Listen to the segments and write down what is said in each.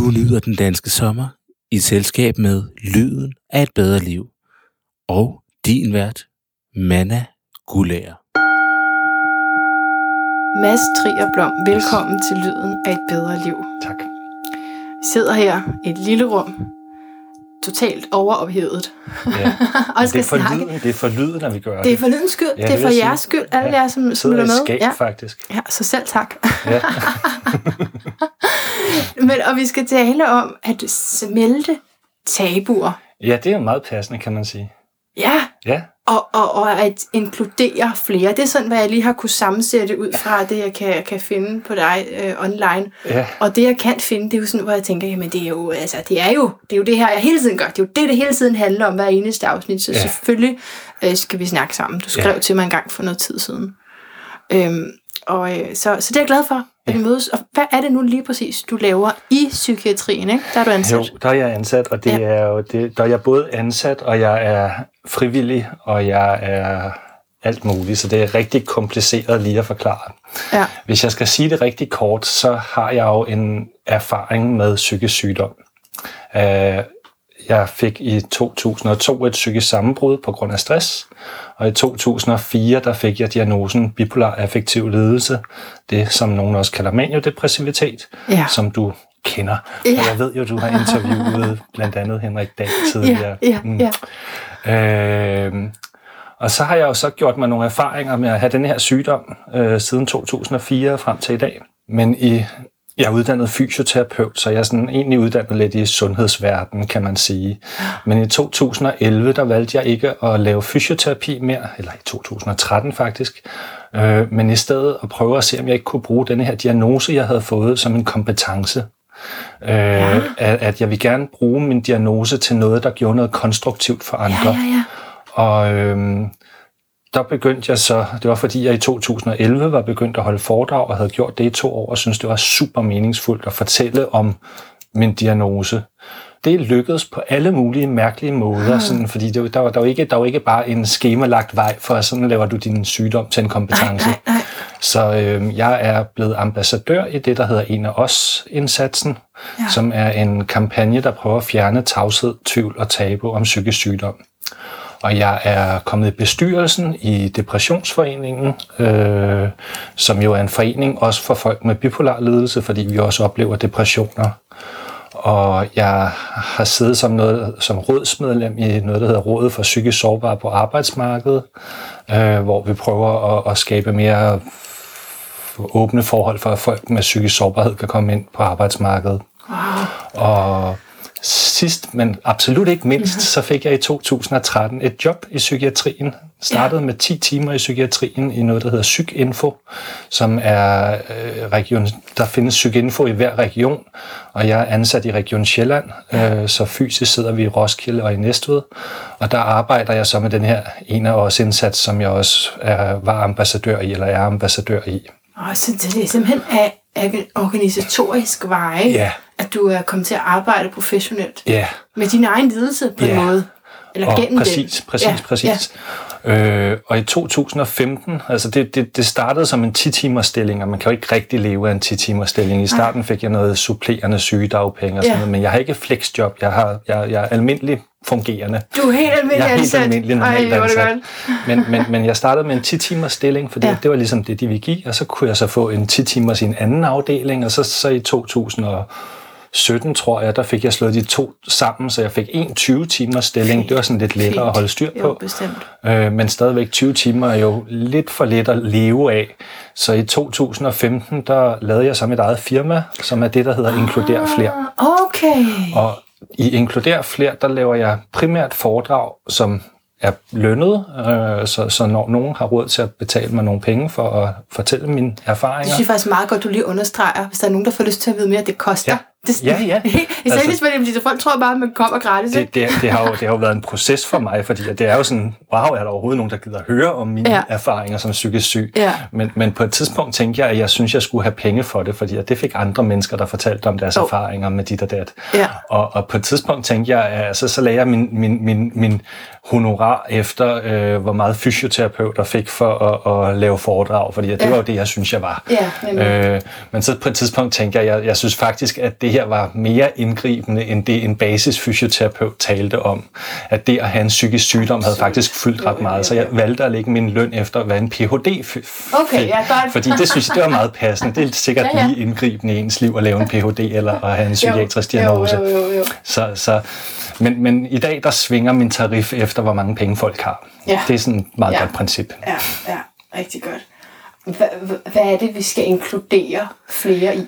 Du nyder den danske sommer i selskab med Lyden af et bedre liv og din vært, Manna Gulager. Mads Trier Blom, velkommen til Lyden af et bedre liv. Tak. Vi sidder her i et lille rum, totalt overophedet. Ja. og det, skal er for snakke. lyden, det er for lyden, at vi gør det. Det er for lydens skyld, Ja, det det er for jeres skyld, alle jer, som, lytter med. skab, Ja. faktisk. ja, så selv tak. Ja. Men, og vi skal tale om at smelte tabuer. ja, det er jo meget passende, kan man sige. Ja, Ja, og, og, og at inkludere flere. Det er sådan, hvad jeg lige har kunne sammensætte ud fra det, jeg kan, kan finde på dig øh, online. ja, Og det, jeg kan finde, det er jo sådan, hvor jeg tænker, jamen det er jo, altså, det er jo, det er jo det her, jeg hele tiden gør. Det er jo det, det hele tiden handler om hver eneste afsnit. Så Ja. selvfølgelig øh, skal vi snakke sammen. Du skrev ja. til mig en gang for noget tid siden. Øhm, og øh, så, så det er jeg glad for, at vi mødes. Og hvad er det nu lige præcis, du laver i psykiatrien? Ikke? Der er du ansat. jo, der er jeg ansat, og det Ja. er jo, det, der er jeg både ansat, og jeg er frivillig, og jeg er alt muligt, så det er rigtig kompliceret lige at forklare. Ja. Hvis jeg skal sige det rigtig kort, så har jeg jo en erfaring med psykisk sygdom. Øh, Jeg fik i 2002 et psykisk sammenbrud på grund af stress, og i 2004 der fik jeg diagnosen bipolar affektiv lidelse, det som nogen også kalder maniodepressivitet, Ja. som du kender. Ja. Og jeg ved jo, du har interviewet blandt andet Henrik Dahl tidligere. Ja, ja, Mm. ja. Øh, og så har jeg jo så gjort mig nogle erfaringer med at have den her sygdom øh, siden 2004 frem til i dag. Men i, jeg er uddannet fysioterapeut, så jeg er sådan egentlig uddannet lidt i sundhedsverdenen, kan man sige. Men i 2011, der valgte jeg ikke at lave fysioterapi mere, eller i 2013 faktisk, øh, men i stedet at prøve at se, om jeg ikke kunne bruge denne her diagnose, jeg havde fået, som en kompetence. Øh, at, at jeg vil gerne bruge min diagnose til noget, der gjorde noget konstruktivt for andre. Ja, ja, ja. Og øhm, der begyndte jeg så, det var fordi jeg i 2011 var begyndt at holde foredrag og havde gjort det i to år, og synes det var super meningsfuldt at fortælle om min diagnose. Det lykkedes på alle mulige mærkelige måder, sådan, fordi det, der, var, der, var ikke, der var ikke bare en skemalagt vej for, at sådan laver du din sygdom til en kompetence. Så øh, jeg er blevet ambassadør i det, der hedder En af os-indsatsen, ja. som er en kampagne, der prøver at fjerne tavshed, tvivl og tabu om psykisk sygdom. Og jeg er kommet i bestyrelsen i Depressionsforeningen, øh, som jo er en forening også for folk med bipolar lidelse, fordi vi også oplever depressioner. Og jeg har siddet som, noget, som rådsmedlem i noget, der hedder Rådet for Psykisk Sårbare på Arbejdsmarkedet, øh, hvor vi prøver at, at skabe mere åbne forhold for, at folk med psykisk sårbarhed kan komme ind på arbejdsmarkedet. Og sidst, men absolut ikke mindst, så fik jeg i 2013 et job i psykiatrien. Startede med 10 timer i psykiatrien i noget, der hedder PsykInfo, som er øh, region, der findes PsykInfo i hver region, og jeg er ansat i Region Sjælland, øh, så fysisk sidder vi i Roskilde og i Næstved, og der arbejder jeg så med den her en af os indsats, som jeg også er, var ambassadør i, eller er ambassadør i. Og så det er simpelthen af organisatorisk veje, Ja. At du er kommet til at arbejde professionelt Ja, med din egen lidelse på Ja. en måde. Eller og gennem præcis, den. præcis, ja, præcis. Øh, og i 2015, altså det, det, det startede som en 10-timers stilling, og man kan jo ikke rigtig leve af en 10-timers stilling. I starten fik jeg noget supplerende sygedagpenge og sådan Ja. noget, men jeg har ikke flexjob. Jeg, har, jeg, jeg er almindelig fungerende. Du er helt almindelig Jeg er helt ansat. almindelig normalt Ej, ansat. Men, men, men jeg startede med en 10-timers stilling, fordi Ja. ja. det var ligesom det, de ville give, og så kunne jeg så få en 10-timers i en anden afdeling, og så, så i 2017, tror jeg, der fik jeg slået de to sammen, så jeg fik en 20-timers stilling. Det var sådan lidt lettere at holde styr Jo, på. bestemt. Øh, men stadigvæk 20 timer er jo lidt for lidt at leve af. Så i 2015, der lavede jeg så mit eget firma, som er det, der hedder Inkluder Flere. Okay. Og i Inkluder Flere, der laver jeg primært foredrag, som er lønnet, øh, så, så når nogen har råd til at betale mig nogle penge for at fortælle mine Det erfaringer. synes jeg faktisk meget godt, du lige understreger, hvis der er nogen, der får lyst til at vide mere, det koster. Ja. Det, Ja, ja. Især Altså- altså, fordi folk tror bare, at man kommer gratis. det, det, det, har jo, det har jo været en proces for mig, fordi det er jo sådan, wow, er der overhovedet nogen, der gider høre om mine Ja. erfaringer som psykisk syg? Ja. Men, men på et tidspunkt tænkte jeg, at jeg synes, jeg skulle have penge for det, fordi at det fik andre mennesker, der fortalte om deres Oh. erfaringer med dit og dat. Ja. Og, og på et tidspunkt tænkte jeg, at så, så lagde jeg min, min, min, min honorar efter, øh, hvor meget fysioterapeuter fik for at, at lave foredrag, fordi at det Ja. var jo det, jeg synes, jeg var. Ja, nemlig. øh, men så på et tidspunkt tænkte jeg, jeg, jeg synes faktisk, at det det her var mere indgribende end det, en basisfysioterapeut talte om. At det at have en psykisk sygdom havde faktisk fyldt ret meget, så jeg valgte at lægge min løn efter, hvad en Ph.D. f- Okay, ja. Fordi det synes jeg, det var meget passende. Det er sikkert Ja, ja. lige indgribende i ens liv at lave en Ph.D. eller at have en psykiatrisk Jo, diagnose. Jo, jo, jo. Så, så, men, men i dag, der svinger min tarif efter, hvor mange penge folk har. Ja. Det er sådan et meget Ja. godt princip. Ja, ja, rigtig godt. Hvad, hvad er det, vi skal inkludere flere i?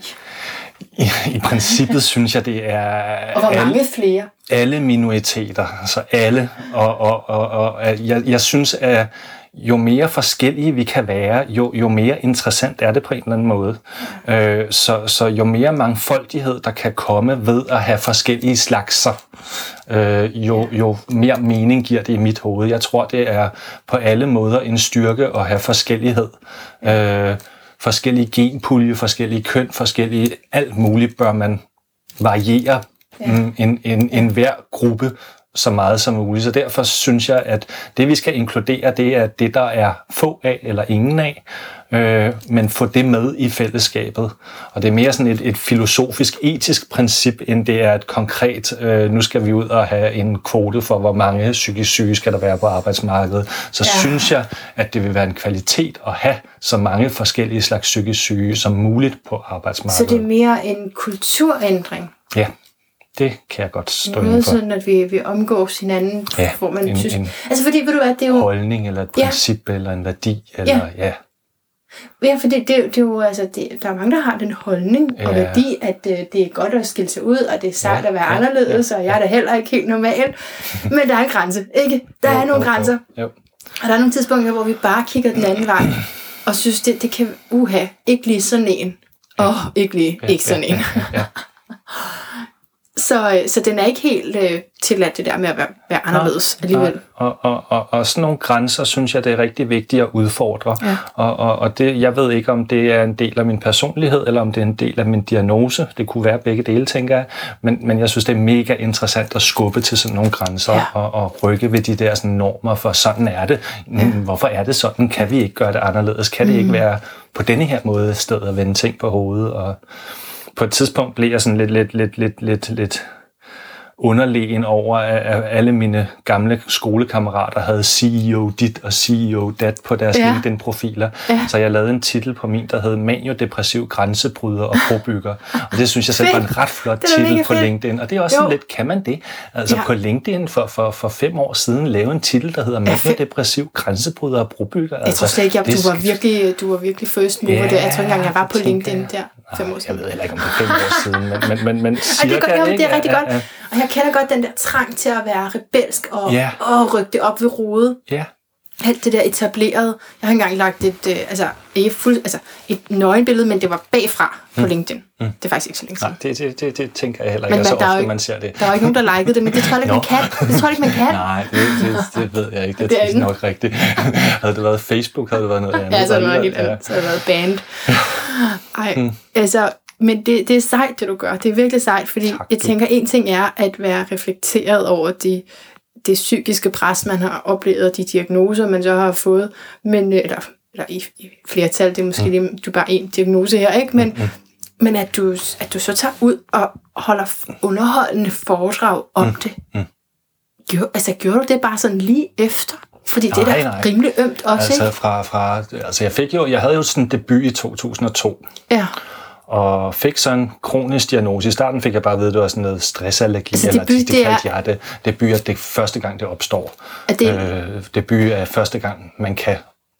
I, i princippet synes jeg, det er Og hvor alle, mange flere? alle minoriteter, altså alle. Og, og, og, og jeg, jeg synes, at jo mere forskellige vi kan være, jo, jo mere interessant er det på en eller anden måde. Øh, så, så jo mere mangfoldighed, der kan komme ved at have forskellige slagser, øh, jo, jo mere mening giver det i mit hoved. Jeg tror, det er på alle måder en styrke at have forskellighed. Øh, forskellige genpulje, forskellige køn, forskellige alt muligt bør man variere Ja. ja. en, en, en hver gruppe så meget som muligt. Så derfor synes jeg, at det vi skal inkludere, det er det, der er få af eller ingen af, øh, men få det med i fællesskabet. Og det er mere sådan et, et filosofisk, etisk princip, end det er et konkret, øh, nu skal vi ud og have en kvote for, hvor mange psykisk syge skal der være på arbejdsmarkedet. Så Ja. synes jeg, at det vil være en kvalitet at have så mange forskellige slags psykisk syge som muligt på Så arbejdsmarkedet. det er mere en kulturændring. Ja, det kan jeg godt stå Noget for. sådan, at vi, vi omgås hinanden, Ja, hvor man en- synes... en- altså fordi, ved du hvad, det er jo... holdning, eller et Ja. princip, eller en værdi. Eller, ja. Ja. Ja, for det, det, er jo- det er jo, altså, det, der er mange, der har den holdning og Ja. værdi, at øh, det er godt at skille sig ud, og det er sejt Ja, at være ja, anderledes, og jeg er da heller ikke helt normal. Men der er en grænse, ikke? Der er Jo, nogle jo, jo, grænser. Jo. Og der er nogle tidspunkter, hvor vi bare kigger den anden vej, og synes, det, det kan, uha, ikke lige sådan en. Åh, oh, ikke lige, ikke sådan en. Ja. Så, øh, så den er ikke helt øh, tilladt, det der med at være, være anderledes alligevel. Og, og, og, og sådan nogle grænser, synes jeg, det er rigtig vigtigt at udfordre. Ja. Og, og, og det, jeg ved ikke, om det er en del af min personlighed, eller om det er en del af min diagnose. Det kunne være begge dele, tænker jeg. Men, men jeg synes, det er mega interessant at skubbe til sådan nogle grænser, Ja. og, og rykke ved de der sådan, normer, for sådan er det. Ja. Hvorfor er det sådan? Kan vi ikke gøre det anderledes? Kan det Mm. ikke være på denne her måde stedet at vende ting på hovedet? Og på et tidspunkt blev jeg sådan lidt, lidt, lidt, lidt, lidt, lidt underlegen over, at alle mine gamle skolekammerater havde CEO dit og CEO dat på deres Ja. LinkedIn-profiler. Ja. Så jeg lavede en titel på min, der hed Maniodepressiv Grænsebryder og Probygger. Og det synes jeg selv var en ret flot titel på. LinkedIn. Og det er også Jo. sådan lidt, kan man det? Altså Ja. på LinkedIn for, for, for fem år siden lave en titel, der hedder. Maniodepressiv Grænsebryder og Probygger. Jeg tror slet ikke, jeg, du, var virkelig, du var virkelig first mover Ja, der. Jeg tror ikke engang, jeg var på LinkedIn jeg. der fem år siden. Jeg ved heller ikke, om det er fem år siden, men, men, men, men cirka, det, er godt, det er rigtig godt. Og jeg kender godt den der trang til at være rebelsk og, Ja. og rykke det op ved rodet. Ja, Alt det der etableret. Jeg har engang lagt et, øh, altså, ikke fuld, altså, et nøgenbillede, men det var bagfra på LinkedIn. Det er faktisk ikke så længe nej, siden. det, det, det, det tænker jeg heller Men ikke, så er jo ofte ikke- man ser det. Der var ikke nogen, der likede det, men det tror jeg ikke, man kan. Det tror jeg ikke, man kan. Nej, det, det, det ved jeg ikke. Det, er det er nok rigtigt. havde det været Facebook, havde det været noget andet. Ja, så har det været helt andet. Så det været band. Ej, altså, men det, det er sejt, det du gør. Det er virkelig sejt, fordi Tak, jeg tænker, en ting er at være reflekteret over de, det psykiske pres, man har oplevet, og de diagnoser, man så har fået, men, øh, eller, eller i, i flertal, det er måske mm. lige, du er bare en diagnose her, ikke? Men, mm. men at, du, at du så tager ud og holder underholdende foredrag om mm. det. Mm. Gjorde, altså, gjorde du det bare sådan lige efter? Fordi det er Nej, da nej. rimelig ømt også, Altså, ikke? fra, fra, altså jeg, fik jo, jeg havde jo sådan en debut i 2002, Ja. Og fik så en kronisk diagnose. I starten fik jeg bare at vide, at det var sådan noget stressallergi, Altså, eller debut, det, det det er- kaldte jeg det. Debut er det første gang, det opstår. Er det... Øh, debut er første gang, man kan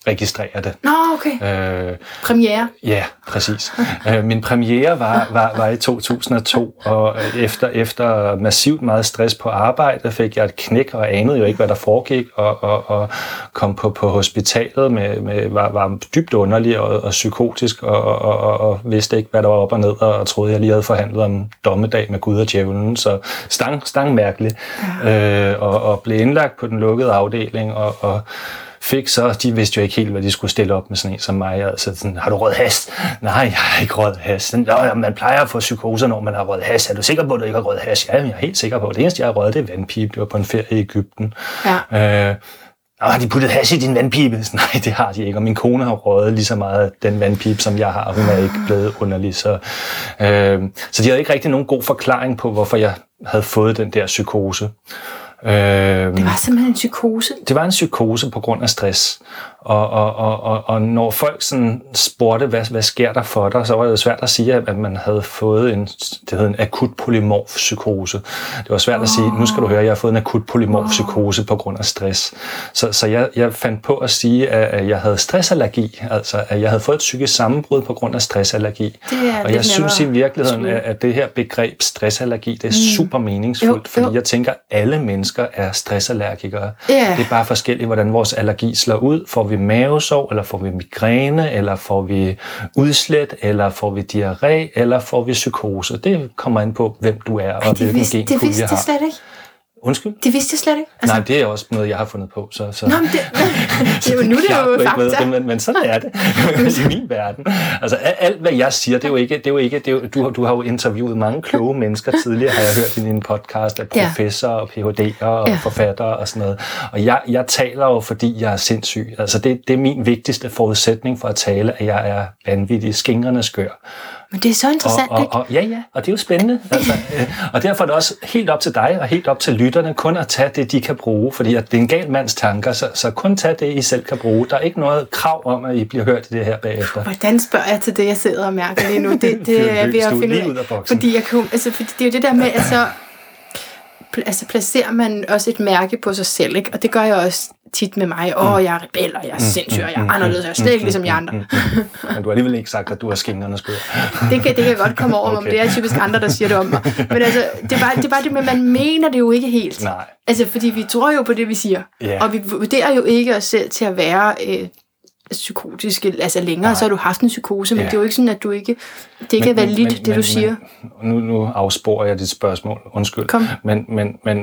registrere det. Nå, okay. Øh, Premiere. Ja, præcis. Øh, Min premiere var, var, var i 2002, og efter, efter massivt meget stress på arbejde, fik jeg et knæk og anede jo ikke, hvad der foregik, og, og, og kom på, på hospitalet, med, med, var, var dybt underlig og, og psykotisk, og, og, og, og vidste ikke, hvad der var op og ned, og troede, jeg lige havde forhandlet om dommedag med Gud og djævlen, så stang, stang mærkeligt, øh, og, og blev indlagt på den lukkede afdeling, og, og fik så, de vidste jo ikke helt, hvad de skulle stille op med sådan en som mig. Altså sådan, har du rød hast? Nej, jeg har ikke rød hast. Nå, man plejer at få psykoser, når man har rød hast. Er du sikker på, at du ikke har rød hast? Ja, jeg er helt sikker på. Det eneste, jeg har rød, det er vandpipe. Det var på en ferie i Ægypten. Ja. Øh, Nå, har de puttet hash i din vandpibe? Så, Nej, det har de ikke, og min kone har røget lige så meget den vandpibe, som jeg har, og hun er ikke blevet underlig. Så, øh, så de havde ikke rigtig nogen god forklaring på, hvorfor jeg havde fået den der psykose. Øh, Det var simpelthen en psykose. det var en psykose på grund af stress. Og, og, og, og, og når folk sådan spurgte, hvad, hvad sker der for dig, så var det svært at sige, at man havde fået en, det hed en akut polymorf psykose. Det var svært oh. at sige, nu skal du høre, jeg har fået en akut polymorf psykose på grund af stress. Så, så jeg, jeg fandt på at sige, at jeg havde stressallergi, altså at jeg havde fået et psykisk sammenbrud på grund af stressallergi. Er og jeg synes i virkeligheden, at at, det her begreb stressallergi, det er mm. super meningsfuldt, Jo, fordi jo. jeg tænker, at alle mennesker er stressallergikere. Ja. Det er bare forskelligt, hvordan vores allergi slår ud. Får vi mavesår, eller får vi migræne, eller får vi udslæt, eller får vi diarré, eller får vi psykose. Det kommer an på, hvem du er, og Ej, det hvilken vidste, det genkode vidste jeg jeg har. slet ikke. Undskyld? Det vidste jeg slet ikke. Altså, Nej, det er også noget, jeg har fundet på. Så, så. Nå, men det, det, er jo nu det er jo fakta. det, men, men sådan er det i min verden. Altså al- alt, hvad jeg siger, det er jo ikke, det er jo ikke det er jo, du, du har jo interviewet mange kloge mennesker tidligere, har jeg hørt i din podcast, af professorer og PhD'er og Ja. forfattere og sådan noget. Og jeg, jeg taler jo, fordi jeg er sindssyg. Altså det, det er min vigtigste forudsætning for at tale, at jeg er vanvittig, skingrende skør. Men det er så interessant, Og, og, ikke? og, ja, ja, og det er jo spændende. Altså, øh, og derfor er det også helt op til dig og helt op til lytterne kun at tage det, de kan bruge. Fordi at det er en gal mands tanker, så, så kun tag det, I selv kan bruge. Der er ikke noget krav om, at I bliver hørt i det her bagefter. Hvordan spørger jeg til det, jeg sidder og mærker lige nu? Det, det er jeg ved at finde ud af. Fordi, jeg kunne, altså, fordi det er jo det der med, at så altså, placerer man også et mærke på sig selv, ikke? Og det gør jeg også tit med mig. Åh, oh, jeg er rebel, og jeg er sindssyg, og jeg er anderledes, og jeg er slet ikke ligesom de andre. Men du har alligevel ikke sagt, at du er skingrende skør. Det kan, det kan godt komme over mig, Okay. men det er typisk andre, der siger det om mig. Men altså, det er bare det, er bare det med, man mener det jo ikke helt. Nej. Altså, fordi vi tror jo på det, vi siger. Ja. Og vi vurderer jo ikke os selv til at være øh, psykotiske. Altså længere, Nej. så har du haft en psykose, men Ja. det er jo ikke sådan, at du ikke... Det ikke er validt, det du siger. Men, nu, nu afsporer jeg dit spørgsmål. Undskyld. Kom. Men, men, men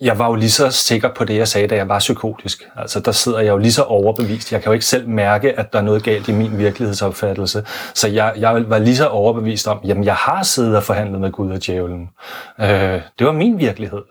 jeg var jo lige så sikker på det, jeg sagde, da jeg var psykotisk. Altså, der sidder jeg jo lige så overbevist. Jeg kan jo ikke selv mærke, at der er noget galt i min virkelighedsopfattelse. Så jeg, jeg var lige så overbevist om, jamen, jeg har siddet og forhandlet med Gud og djævlen. Øh, det var min virkelighed.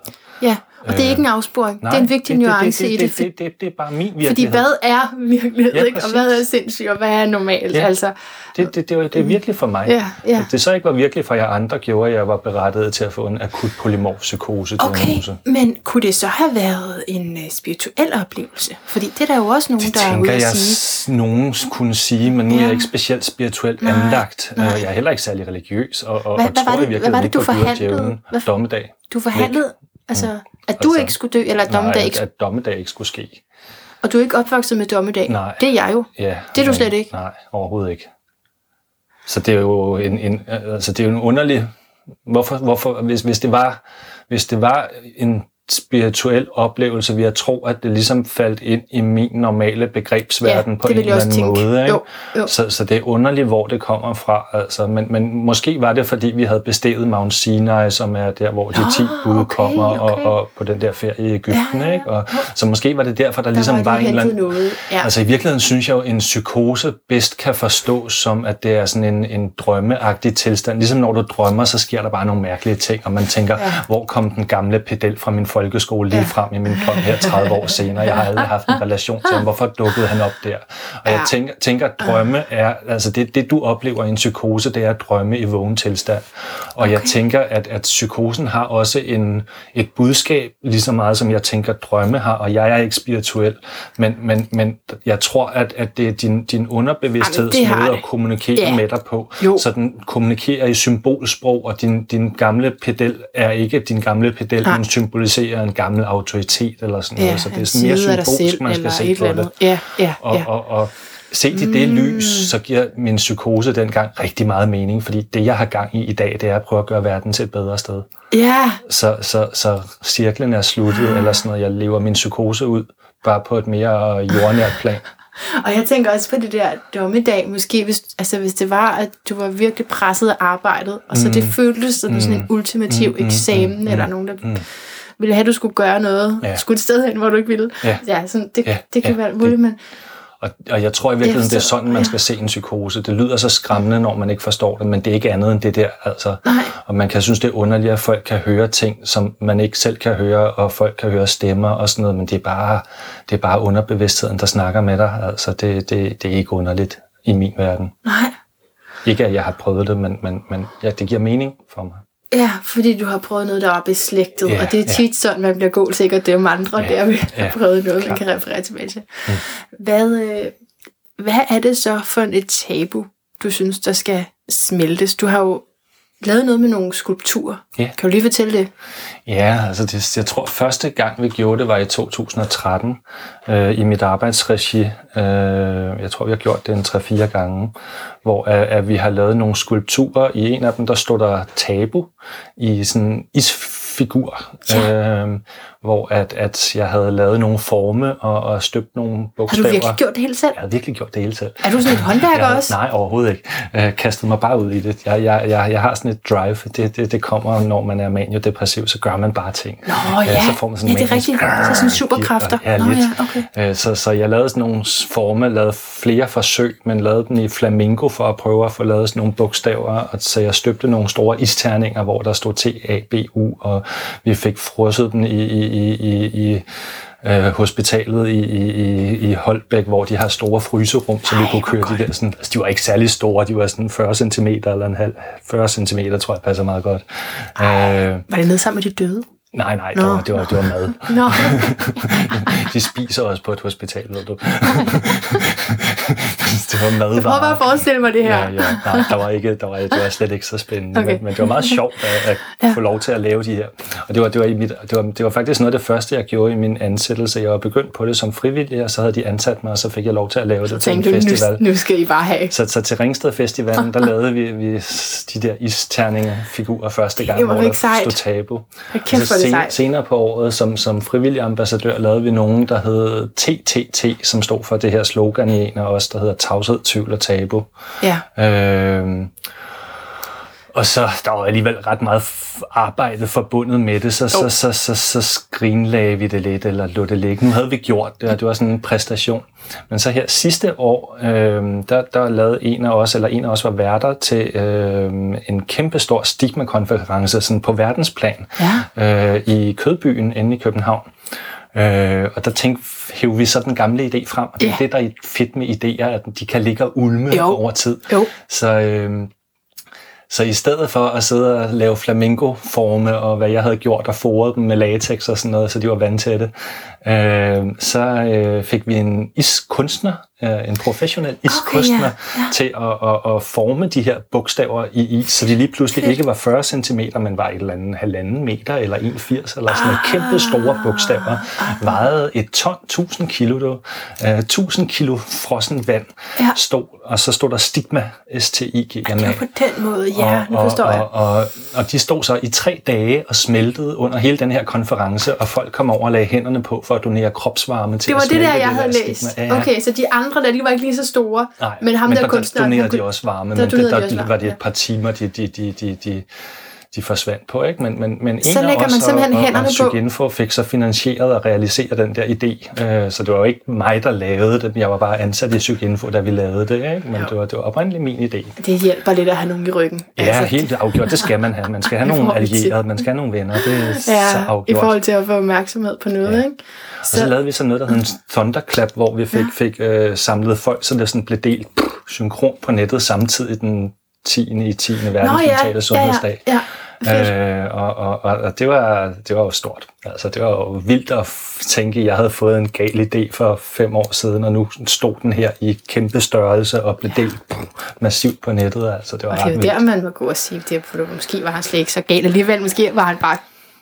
Ja, og det er ikke en afsporing. Nej, det er en vigtig det, nuance det, i det, det. det, det, det, det er bare min virkelighed. Fordi hvad er virkelighed, Ja, ikke? Og hvad er sindssygt, og hvad er normalt? Ja. Altså, Det, det, det, det er virkelig for mig. Ja, ja. At det så ikke var virkelig for jer andre, gjorde, at jeg var berettiget til at få en akut polymorf-psykose. okay, men kunne det så have været en uh, spirituel oplevelse? Fordi det er der jo også nogen, Det der er ude at jeg, sige. s- nogen kunne sige, men nu er Ja. jeg ikke specielt spirituelt Nej, anlagt. nej. Øh, Jeg er heller ikke særlig religiøs, og, og, Hvad- og hvad tror det- i virkeligheden ikke på Gud og djævlen. Dommedag. Du forhandlede, altså, at du Altså, ikke skulle dø, eller at dommedag Nej, ikke at, dommedag ikke skulle ske. Og du er ikke opvokset med dommedag? Nej. Det er jeg jo. Ja, Det er du slet ikke. Nej, overhovedet ikke. Så det er jo en, en, altså det er jo en underlig... Hvorfor, hvorfor hvis, hvis, det var, hvis det var en spirituel oplevelse, vil jeg tro, at det ligesom faldt ind i min normale begrebsverden Ja, på en eller anden tænke. måde. Ikke? Jo, jo. Så, så det er underligt, hvor det kommer fra. Altså, men, men måske var det, fordi vi havde besteget Mount Sinai, som er der, hvor de Nå, 10 bud okay, kommer, okay. Og, og på den der ferie i Ægypten. Ja, ja. Ikke? Og, så måske var det derfor, der, Der ligesom var en eller anden... noget. Ja. Altså i virkeligheden synes jeg jo, at en psykose bedst kan forstås som, at det er sådan en, en drømmeagtig tilstand. Ligesom når du drømmer, så sker der bare nogle mærkelige ting, og man tænker, ja. hvor kom den gamle pedel fra min folkeskole lige Ja. ja. frem i min drøm her 30 år senere. Jeg har aldrig haft en relation til ham. Hvorfor dukkede han op der? Og jeg Ja. tænker, tænker at drømme er, altså det, det du oplever i en psykose, det er at drømme i vågen tilstand. Og okay. jeg tænker, at, at psykosen har også en, et budskab, lige så meget som jeg tænker, at drømme har, og jeg er ikke spirituel, men, men, men jeg tror, at, at det er din, din underbevidstheds Jamen, måde det. at kommunikere Ja. med dig på. Jo. Så den kommunikerer i symbolsprog, og din, din gamle pedel er ikke din gamle pedel, Nej. den symboliserer en gammel autoritet eller sådan ja, noget. Så det er sådan mere symbolsk, man skal se på det. Ja, ja, Og, ja. og, og set i det lys, så giver min psykose dengang rigtig meget mening, fordi det, jeg har gang i i dag, det er at prøve at gøre verden til et bedre sted. ja, Så, så, så cirklen er sluttet, eller sådan noget. Jeg lever min psykose ud, bare på et mere jordnært plan. Og jeg tænker også på det der dommedag, måske hvis, altså hvis det var, at du var virkelig presset af arbejdet, og så det føltes som sådan en ultimativ eksamen, eller nogen, der ville have, at du skulle gøre noget, Ja. skulle et sted hen, hvor du ikke ville. Ja. ja sådan, det, Ja, det kan ja, være det- muligt, men Og Og, jeg tror i virkeligheden, det er sådan, man ja. skal se en psykose. Det lyder så skræmmende, når man ikke forstår det, men det er ikke andet end det der. Altså. Nej. Og man kan synes, det er underligt, at folk kan høre ting, som man ikke selv kan høre, og folk kan høre stemmer og sådan noget, men det er bare, det er bare underbevidstheden, der snakker med dig. Altså, det, det, det er ikke underligt i min verden. Nej. Ikke, at jeg har prøvet det, men, men, men ja, det giver mening for mig. Ja, fordi du har prøvet noget, der er beslægtet, Ja, og det er tit sådan, man bliver god sikker det om andre, Ja, der vi ja, har prøvet noget, man klart. kan referere tilbage til. Hvad, øh, hvad er det så for et tabu, du synes, der skal smeltes? Du har jo lavet noget med nogle skulpturer. Ja. Kan du lige fortælle det? Ja, altså det, jeg tror første gang vi gjorde det var i 2013 øh, i mit arbejdsregi. Øh, jeg tror vi har gjort det en 3-4 gange, hvor at, at vi har lavet nogle skulpturer. I en af dem der stod der tabu i sådan en isfigur, Ja. øh, hvor at, at jeg havde lavet nogle forme og, og støbt nogle Har du bogstaver. virkelig gjort det hele selv? Jeg havde virkelig gjort det hele selv. Er du sådan et håndværker jeg, også? Nej, overhovedet ikke. Jeg kastede mig bare ud i det. Jeg, jeg, jeg, jeg har sådan et drive. Det, det, det kommer, når man er maniodepressiv, så gør man bare ting. Nå ja, så får man sådan ja det er rigtigt. Så sådan superkræfter. Ja, Nå lidt. ja, okay. Øh, Så, så jeg lavede sådan nogle former, lavede flere forsøg, men lavede dem i flamingo for at prøve at få lavet sådan nogle bogstaver. Og så jeg støbte nogle store isterninger, hvor der stod T, A, B, U, og vi fik frosset dem i, i, i, i, i øh, hospitalet i, i, i- Holbæk, hvor de har store fryserum, så vi Ej, kunne hvor køre godt. de der sådan, altså de var ikke særlig store, de var sådan 40 cm eller en halv, 40 cm, tror jeg passer meget godt. Øh, Var det nede sammen med de døde? nej, nej, det var, det, var, det var mad. Nå, De spiser også på et hospital, ved du. det var madvarer. jeg prøver bare at forestille mig det her. Ja, ja. Nej, der var ikke, der var, det var slet ikke så spændende, Okay. men, men det var meget sjovt at, at Ja. få lov til at lave de her. Og det var, det, var i mit, det, var, det var faktisk noget af det første, jeg gjorde i min ansættelse. Jeg var begyndt på det som frivillig, og så havde de ansat mig, og så fik jeg lov til at lave det til en du, festival. nu, nu skal I bare have. Så, så til Ringsted Festivalen, der lavede vi, vi de der isterninger-figurer første gang, Det var hvor der sejt. stod tabu. Hold kæft, Og det sen-. Senere på året, som, som frivillig ambassadør, lavede vi nogen, der hed TTT, som stod for det her slogan i en af os, der hedder tavshed, tvivl og tabu. Ja. Øhm, og så der var alligevel ret meget arbejde forbundet med det, så, så, Jo. så, så, så skrinlagde vi det lidt, eller lå det ligge. Nu havde vi gjort det, og det var sådan en præstation. Men så her sidste år, øhm, der, der lavede en af os, eller en af os var værter til øhm, en kæmpe stor stigma-konference sådan på verdensplan Ja. øh, i Kødbyen inde i København. Øh, og der tænkte, hævde vi så den gamle idé frem, og det er det, der er fedt med idéer, at de kan ligge og ulme Jo. over tid. Jo. Så, øh, så i stedet for at sidde og lave flamingo-forme, og hvad jeg havde gjort, og foret dem med latex og sådan noget, så de var vandtætte, øh, så øh, fik vi en iskunstner, øh, en professionel iskunstner, ja, okay, ja. til at, at, at forme de her bogstaver i is, så de lige pludselig Fedt. ikke var 40 cm, men var et eller andet halvanden meter eller 1,80 eller sådan noget. Kæmpe store bogstaver. Vejede et ton, 1000 kilo. Uh, 1000 kilo frossen vand Ja. stod, og så stod der stigma. Det var på den måde, ja, nu forstår og, jeg. Og, og, og de stod så i tre dage og smeltede under hele den her konference, og folk kom over og lagde hænderne på for at donere kropsvarme til Det var det der, jeg havde læst. Ja, ja. Okay, så de andre der, de var ikke lige så store. Nej, men ham men der, der, kunstneren... der donerede de også varme, der men det, der, de også varme, var det et par timer, de, de, de, de, de, de forsvandt på. Ikke? Men, men, men Så lægger man simpelthen og, og, hænderne og på. Psykinfo fik så finansieret at realisere den der idé. Øh, Så det var jo ikke mig, der lavede det. Jeg var bare ansat i Psykinfo, da vi lavede det. Ikke? Men det var, det var oprindeligt min idé. Det hjælper lidt at have nogen i ryggen. Ja, altså, helt afgjort. Det skal man have. Man skal have I nogle allierede, man skal have nogle venner. Det er så Ja, i afgjort. forhold til at få opmærksomhed på noget, Ja. ikke? Og så lavede vi sådan noget, der hed en thunderclap, hvor vi fik, fik øh, samlet folk, så det sådan blev delt synkron på nettet samtidig den 10. i 10. Nå verdens ja, mentale ja, sundhedsdag. ja, ja. Øh, og, og, og, og det, var, det var jo stort. Altså, det var jo vildt at tænke, at jeg havde fået en gal idé for fem år siden, og nu stod den her i kæmpe størrelse og blev delt pff, massivt på nettet. Altså, det var Og det er jo der, man må gå og sige det, for måske var han slet ikke så gal. Alligevel, måske var han bare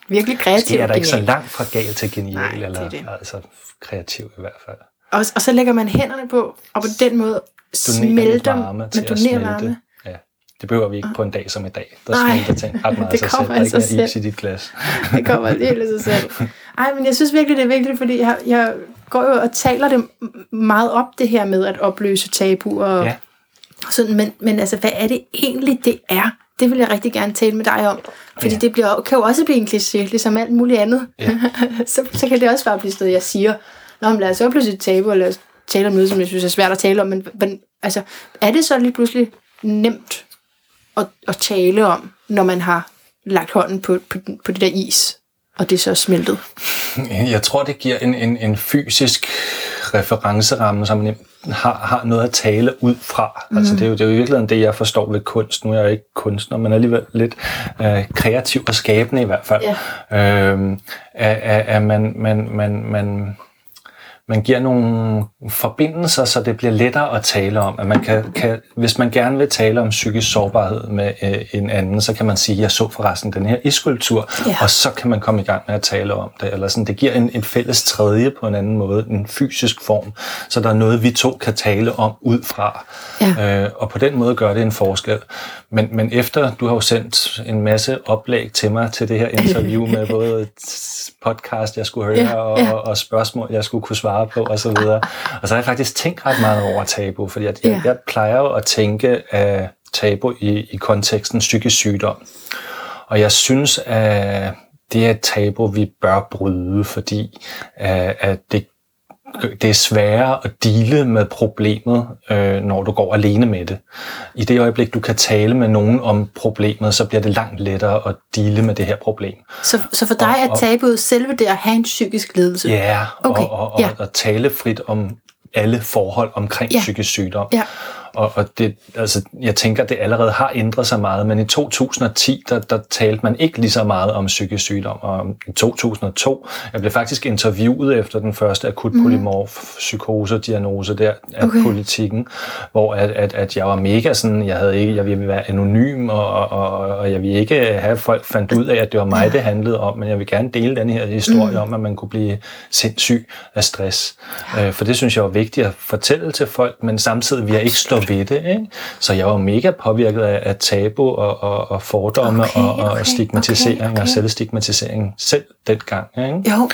virkelig kreativ. Det er da ikke så langt fra gal til genial, Nej, det er eller det. altså kreativ i hvert fald. Og, og så lægger man hænderne på, og på den måde Donere lidt smelter varme man at donerer varme. Det behøver vi ikke på en dag som i dag. Der smelter ting ret meget af det sig selv. kommer Der er af ikke is i dit glas. Det kommer helt af sig selv. Ej, men jeg synes virkelig, det er vigtigt, fordi jeg, jeg går jo og taler det meget op, det her med at opløse tabuer. Og Ja. sådan, men, men altså, hvad er det egentlig, det er? Det vil jeg rigtig gerne tale med dig om. Fordi Ja. det bliver, kan jo også blive en kliché, ligesom alt muligt andet. Ja. så, så kan det også bare blive sådan noget, jeg siger, Nå, men lad os opløse et tabu, og lad os tale om noget, som jeg synes er svært at tale om, men, men altså, er det så lige pludselig nemt at, at tale om, når man har lagt hånden på, på, på det der is, og det er så smeltet? Jeg tror, det giver en, en, en fysisk referenceramme, som man har, har noget at tale ud fra. Mm. Altså, det, er jo, det er jo i virkeligheden det, jeg forstår ved kunst. Nu er jeg ikke kunstner, men alligevel lidt øh, kreativ og skabende i hvert fald. Yeah. Øh, at, at man, man, man, man man giver nogle forbindelser, så det bliver lettere at tale om. At man kan, kan, hvis man gerne vil tale om psykisk sårbarhed med øh, en anden, så kan man sige, jeg så forresten den her iskultur, ja. og så kan man komme i gang med at tale om det. Eller sådan, det giver en, en fælles tredje på en anden måde, en fysisk form, så der er noget, vi to kan tale om ud fra. Ja. Øh, og på den måde gør det en forskel. Men, men efter, du har jo sendt en masse oplæg til mig til det her interview med både podcast, jeg skulle høre, ja, ja. Og, og spørgsmål, jeg skulle kunne svare på osv. Og, og så har jeg faktisk tænkt ret meget over tabu, fordi jeg, ja. jeg, jeg plejer jo at tænke af tabu i, i konteksten psykisk sygdom. Og jeg synes, at det er et tabu, vi bør bryde, fordi at det det er sværere at dele med problemet, øh, når du går alene med det. I det øjeblik, du kan tale med nogen om problemet, så bliver det langt lettere at dele med det her problem. Så, så for dig er tabuet selve det at have en psykisk lidelse? Ja, okay. og, og, og ja. at tale frit om alle forhold omkring ja. psykisk sygdom. Ja. Og, og det, altså, jeg tænker, det allerede har ændret sig meget, men i 2010, der, der talte man ikke lige så meget om psykisk sygdom. Og i 2002, jeg blev faktisk interviewet efter den første akut polymorf mhm. psykose-diagnose der af okay. politikken, hvor at, at, at jeg var mega sådan, jeg havde ikke, jeg ville være anonym, og, og, og jeg ville ikke have folk fandt ud af, at det var mig, det handlede om, men jeg vil gerne dele den her historie mm. om, at man kunne blive sindssyg af stress. Øh, for det synes jeg var vigtigt at fortælle til folk, men samtidig vil jeg ikke stå ved det. Ikke? Så jeg var mega påvirket af, af tabu og, og, og fordomme okay, og, og stigmatisering okay, okay. og selvstigmatisering selv dengang. Ikke? Jo.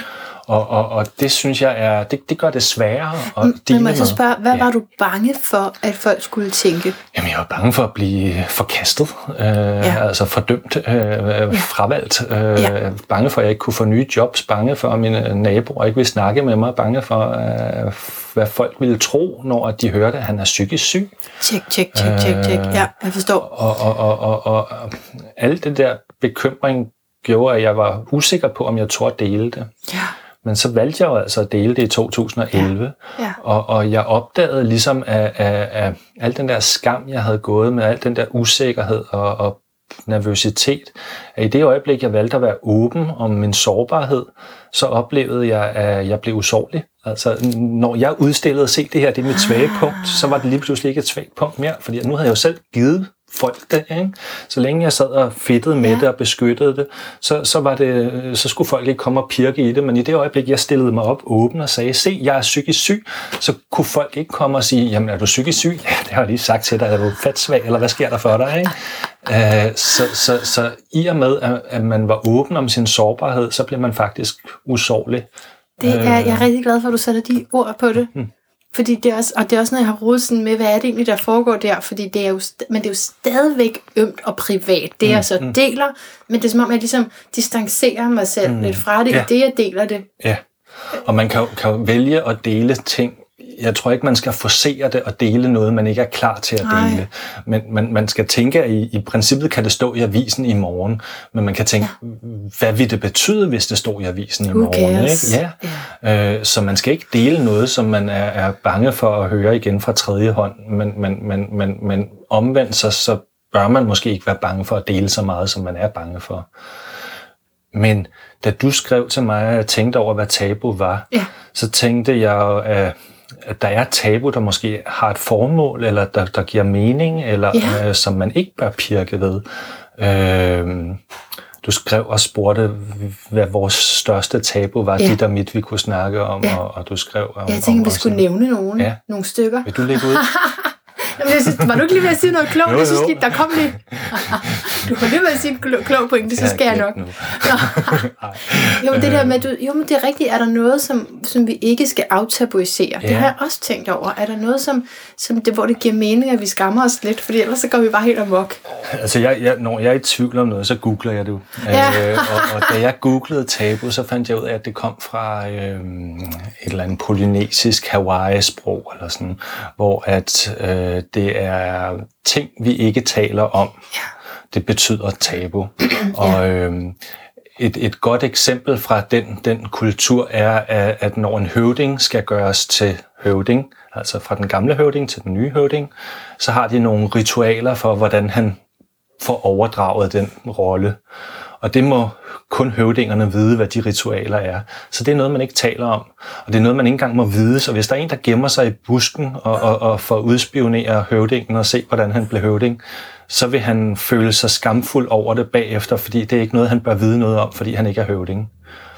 Og, og, og det synes jeg er, det, det gør det sværere at Men, dele må jeg så spørge, hvad ja. var du bange for, at folk skulle tænke? Jamen, jeg var bange for at blive forkastet, øh, ja. altså fordømt, øh, ja. fravalgt, øh, ja. bange for, at jeg ikke kunne få nye jobs, bange for, at mine naboer ikke ville snakke med mig, bange for, øh, hvad folk ville tro, når de hørte, at han er psykisk syg. Tjek, tjek, tjek, tjek, tjek. Ja, jeg forstår. Og, og, og, og, og, og alt det der bekymring gjorde, at jeg var usikker på, om jeg turde dele det. Ja. Men så valgte jeg jo altså at dele det i 2011, ja. Ja. Og, og jeg opdagede ligesom af, af, af al den der skam, jeg havde gået med, al den der usikkerhed og, og nervøsitet, at i det øjeblik, jeg valgte at være åben om min sårbarhed, så oplevede jeg, at jeg blev usårlig. Altså, når jeg udstillede, se det her, det er mit svage punkt, så var det lige pludselig ikke et svagt punkt mere, fordi nu havde jeg jo selv givet folk det. Ikke? Så længe jeg sad og fedtede med ja. det og beskyttede det, så, så, var det, så skulle folk ikke komme og pirke i det. Men i det øjeblik, jeg stillede mig op åben og sagde, se, jeg er psykisk syg, så kunne folk ikke komme og sige, jamen er du psykisk syg? Ja, det har jeg lige sagt til dig. Er du fatsvag, eller hvad sker der for dig? Ikke? Uh, så, så, så i og med, at, at man var åben om sin sårbarhed, så blev man faktisk usårlig. Det er, jeg er rigtig glad for, at du sætter de ord på det. Mm. Fordi det er også, og det er også noget, jeg har rodet sådan med, hvad er det egentlig, der foregår der? Fordi det er jo, men det er jo stadigvæk ømt og privat. Det, mm, jeg så mm. deler, men det er som om, jeg ligesom distancerer mig selv mm, lidt fra det, ja. det jeg deler det. Ja, og man kan, kan vælge at dele ting jeg tror ikke, man skal forsere det og dele noget, man ikke er klar til at dele. Nej. Men man, man skal tænke, at i, i princippet kan det stå i avisen i morgen, men man kan tænke, ja. hvad vil det betyde, hvis det står i avisen i Who morgen? Ikke? Ja. ja. Øh, så man skal ikke dele noget, som man er, er bange for at høre igen fra tredje hånd, men, men, men, men, men omvendt så, så bør man måske ikke være bange for at dele så meget, som man er bange for. Men da du skrev til mig, at jeg tænkte over, hvad tabu var, ja. så tænkte jeg, at at der er tabu, der måske har et formål, eller der, der giver mening, eller ja. øh, som man ikke bør pirke ved. Øh, du skrev og spurgte, hvad vores største tabu var, ja. dit og mit, vi kunne snakke om, ja. og, og du skrev om... Jeg tænkte, om, vi skulle nævne nogle, ja. nogle stykker. Vil du lægge ud? Jamen, jeg synes, var du ikke lige ved at sige noget klogt? Jo, jo. Jeg synes, der kom lige... du har lige været at sige en klo- klog pointe, så skal jeg nok. Nu. Jo, men det der med, du, jo, men det er rigtigt. Er der noget, som, som vi ikke skal aftabuisere? Det Ja. har jeg også tænkt over. Er der noget, som, som det, hvor det giver mening, at vi skammer os lidt? Fordi ellers så går vi bare helt amok. Altså, jeg, jeg, når jeg er i tvivl om noget, så googler jeg det jo. Ja. Øh, og, og da jeg googlede tabu, så fandt jeg ud af, at det kom fra øh, et eller andet polynesisk Hawaii-sprog, eller sådan, hvor at øh, det er ting, vi ikke taler om. Ja. Det betyder tabu. Og øh, et, et godt eksempel fra den, den kultur er, at, at når en høvding skal gøres til høvding, altså fra den gamle høvding til den nye høvding, så har de nogle ritualer for, hvordan han får overdraget den rolle. Og det må kun høvdingerne vide, hvad de ritualer er. Så det er noget, man ikke taler om. Og det er noget, man ikke engang må vide. Så hvis der er en, der gemmer sig i busken og, og, og får udspionere høvdingen og se, hvordan han blev høvding, så vil han føle sig skamfuld over det bagefter, fordi det er ikke noget, han bør vide noget om, fordi han ikke er høvding.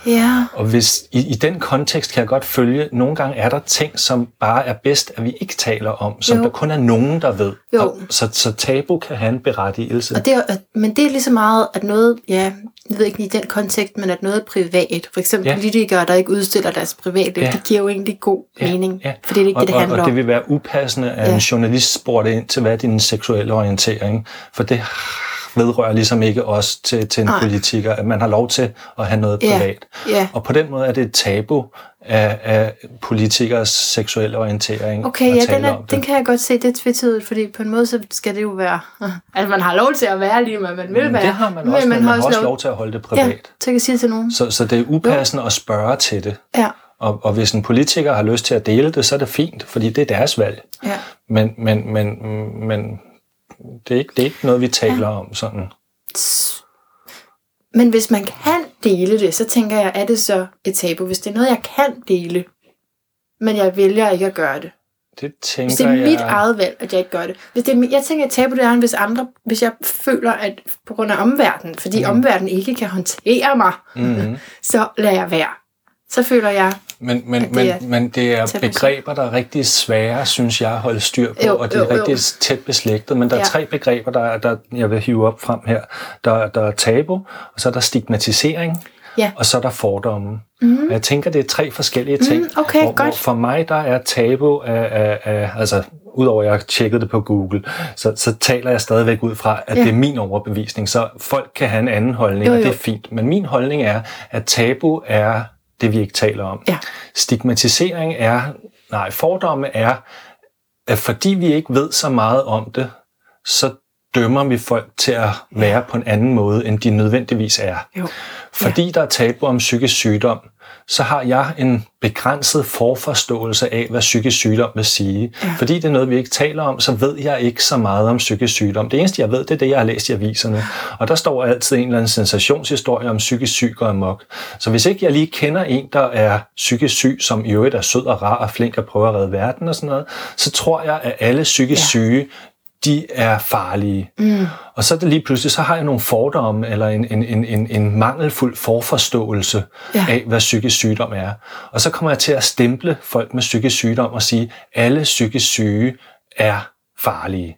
Ja. Og hvis, i, i den kontekst kan jeg godt følge, nogle gange er der ting, som bare er bedst, at vi ikke taler om, som Jo. der kun er nogen, der ved. Jo. Og, så, så tabu kan have en berettigelse. Og det er, men det er lige så meget, at noget, ja, jeg ved ikke i den kontekst, men at noget er privat. For eksempel Ja. politikere, der ikke udstiller deres privatliv, Ja. det giver jo egentlig god Ja, mening. ja. For det er ikke og, det, det og, handler og det om. vil være upassende, at Ja. en journalist spurgte ind til, hvad er din seksuelle orientering? For det vedrører ligesom ikke os til, til en Nej. politiker, at man har lov til at have noget Ja, privat. ja. Og på den måde er det et tabu af, af politikers seksuelle orientering Okay, at ja, den, er, om det. den kan jeg godt se, det er tvetydigt, fordi på en måde, så skal det jo være... Altså, man har lov til at være lige, hvad man vil Men være. det har man også, men man har også lov til at holde det privat. Ja, så kan sige til nogen. Så, så det er upassende at spørge til det. Ja, Og, og hvis en politiker har lyst til at dele det, så er det fint, fordi det er deres valg. ja. Men, men, men, men det, er ikke, det er ikke noget, vi taler ja. om sådan. Men hvis man kan dele det, så tænker jeg, er det så et tabu? Hvis det er noget, jeg kan dele, men jeg vælger ikke at gøre det. Det tænker Hvis det er mit jeg... eget valg, at jeg ikke gør det. Hvis det er, jeg tænker, at tabu det er, hvis andre, hvis jeg føler, at på grund af omverdenen, fordi mm. omverdenen ikke kan håndtere mig, Mm-hmm. så lader jeg være. Så føler jeg, Men, men, det men, er men det er begreber, der er rigtig svære, synes jeg, at holde styr på, Jo, og de er jo, jo. rigtig tæt beslægtet. Men der er Ja. tre begreber, der, der jeg vil hive op frem her. Der, der er tabu, og så er der stigmatisering, Ja. og så er der fordomme. Mm. Og jeg tænker, det er tre forskellige ting. Mm, okay, hvor, hvor godt. for mig, der er tabu af, af, af altså udover at jeg har tjekket det på Google, så, så taler jeg stadigvæk ud fra, at Ja. det er min overbevisning, så folk kan have en anden holdning, Jo, og det jo. er fint. Men min holdning er, at tabu er det, vi ikke taler om. Ja. Stigmatisering er, nej, fordomme er, at fordi vi ikke ved så meget om det, så dømmer vi folk til at være på en anden måde, end de nødvendigvis er. jo, Fordi der er tabu om psykisk sygdom, så har jeg en begrænset forforståelse af, hvad psykisk sygdom vil sige. Ja. Fordi det er noget, vi ikke taler om, så ved jeg ikke så meget om psykisk sygdom. Det eneste, jeg ved, det er det, jeg har læst i aviserne. Og der står altid en eller anden sensationshistorie om psykisk syg og amok. Så hvis ikke jeg lige kender en, der er psykisk syg, som i øvrigt er sød og rar og flink og prøver at redde verden og sådan noget, så tror jeg, at alle psykisk Ja. syge, de er farlige. Mm. Og så er det lige pludselig, så har jeg nogle fordomme, eller en, en, en, en, en mangelfuld forforståelse Ja. af, hvad psykisk sygdom er. Og så kommer jeg til at stemple folk med psykisk sygdom og sige, alle psykisk syge er farlige.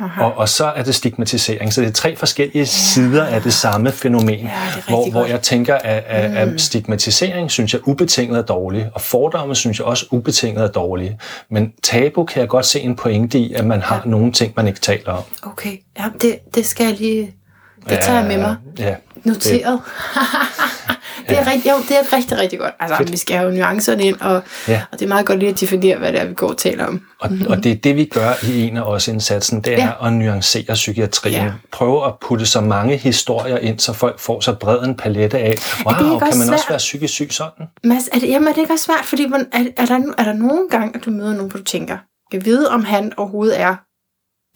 Aha. Og, og så er det stigmatisering. Så det er tre forskellige ja. sider af det samme fænomen, Ja, det hvor, hvor jeg tænker, at, at, at stigmatisering synes jeg ubetinget er dårlig, og fordomme synes jeg også ubetinget er dårlige. Men tabu kan jeg godt se en pointe i, at man har ja. nogle ting, man ikke taler om. Okay, ja, det, det skal jeg lige... Det tager jeg med mig. Ja, Noteret. det, er rigtig, jo, det er rigtig, rigtig godt. Altså, Fedt. vi skal have nuancerne ind, og, Ja. og det er meget godt lige at definere, hvad det er, vi går og taler om. Og, og det er det, vi gør i en af os indsatsen, det er Ja. ja. at nuancere psykiatrien. Ja. Ja. Prøve at putte så mange historier ind, så folk får så bred en palette af, wow, kan også man også svært? være psykisk syg sådan? Mads, er det, jamen, er det ikke også svært? Fordi man, er, er, der, er der nogen gang, at du møder nogen, hvor du tænker, jeg ved, om han overhovedet er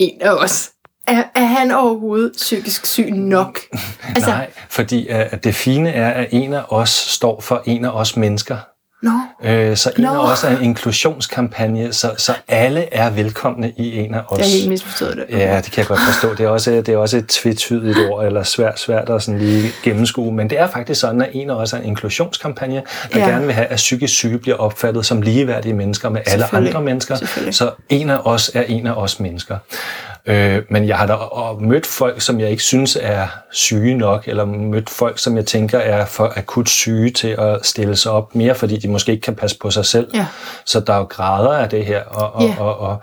en af os? Er, er han overhovedet psykisk syg nok? Altså, Nej, fordi uh, at det fine er, at en af os står for en af os mennesker. Nå, Øh, så en Nå. af os er en inklusionskampagne, så, så alle er velkomne i en af os. jeg har helt misforstået det. Ja, det kan jeg godt forstå. Det er også, det er også et tvetydigt ord, eller svært, svært at sådan lige gennemskue. Men det er faktisk sådan, at en af os er en inklusionskampagne, der Ja. gerne vil have, at psykisk syge bliver opfattet som ligeværdige mennesker med alle andre mennesker. Så en af os er en af os mennesker. Øh, men jeg har da og mødt folk, som jeg ikke synes er syge nok, eller mødt folk, som jeg tænker er for akut syge til at stille sig op mere, fordi de måske ikke kan passe på sig selv. Ja. Så der er jo grader af det her, og, og, Ja. og, og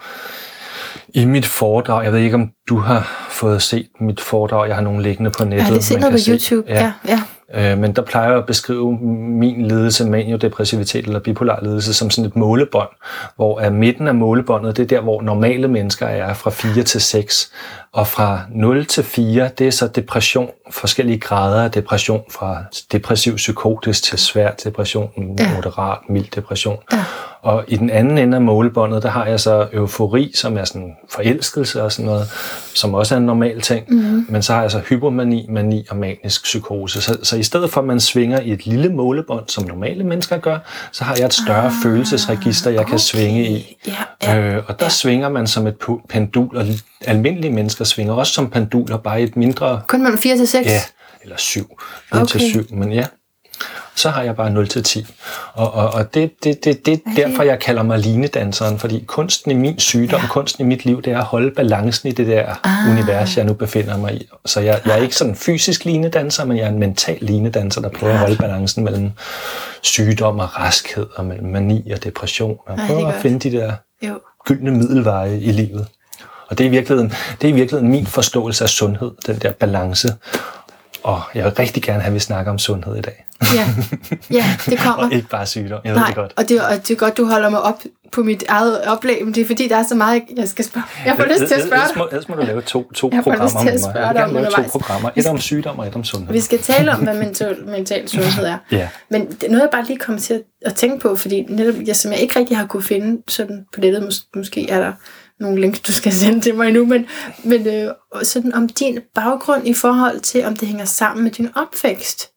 i mit foredrag, jeg ved ikke, om du har fået set mit foredrag, jeg har nogle liggende på nettet. Set man noget på kan se. YouTube. Ja, ja. Øh, men der plejer jeg at beskrive min lidelse, maniodepressivitet eller bipolar lidelse, som sådan et målebånd, hvor at midten af målebåndet, det er der, hvor normale mennesker er fra 4 til 6, og fra 0 til 4, det er så depression, forskellige grader af depression, fra depressiv psykotisk til svær depression, Ja. moderat, mild depression. Ja. Og i den anden ende af målebåndet, der har jeg så eufori, som er sådan forelskelse og sådan noget, som også er en normal ting. Mm-hmm. Men så har jeg så hypomani, mani og manisk psykose. Så, så i stedet for, at man svinger i et lille målebånd, som normale mennesker gør, så har jeg et større ah, følelsesregister, jeg kan svinge i. Ja, ja. Øh, og der ja. svinger man som et pendul, og almindelige mennesker svinger også som penduler, bare i et mindre Kun mellem 4 til 6? Ja, eller 7. 4 okay. til Okay. 7, men ja. Så har jeg bare 0 til 10. Og, og, og det, det, det, det er Ej. derfor, jeg kalder mig linedanseren, fordi kunsten i min sygdom, ja. kunsten i mit liv, det er at holde balancen i det der ah. univers, jeg nu befinder mig i. Så jeg, jeg er ikke sådan en fysisk linedanser, men jeg er en mental linedanser, der prøver at holde balancen mellem sygdom og raskhed, og mellem mani og depression, og er prøver at godt. finde de der jo. gyldne middelveje i livet. Og det er i virkeligheden, det er i virkeligheden min forståelse af sundhed, den der balance. Og jeg vil rigtig gerne have, at vi snakker om sundhed i dag. Ja, ja det kommer. Og ikke bare sygdom. Jeg ved Nej, det godt. og det, og det er godt, du holder mig op på mit eget oplæg, men det er fordi, der er så meget, jeg skal spørge. Jeg får lyst til at spørge dig. ellers må du lave to, to Jeg får lyst programmer til at spørge Jeg dig gerne om lave to programmer. Et om sygdom og et om sundhed. Vi skal tale om, hvad mental, mental sundhed er. Ja. Men er noget, jeg bare lige kommer til at, at tænke på, fordi netop, jeg, som jeg ikke rigtig har kunne finde sådan på nettet, mås- måske er der nogle links, du skal sende til mig nu, men, men øh, sådan om din baggrund i forhold til, om det hænger sammen med din opvækst.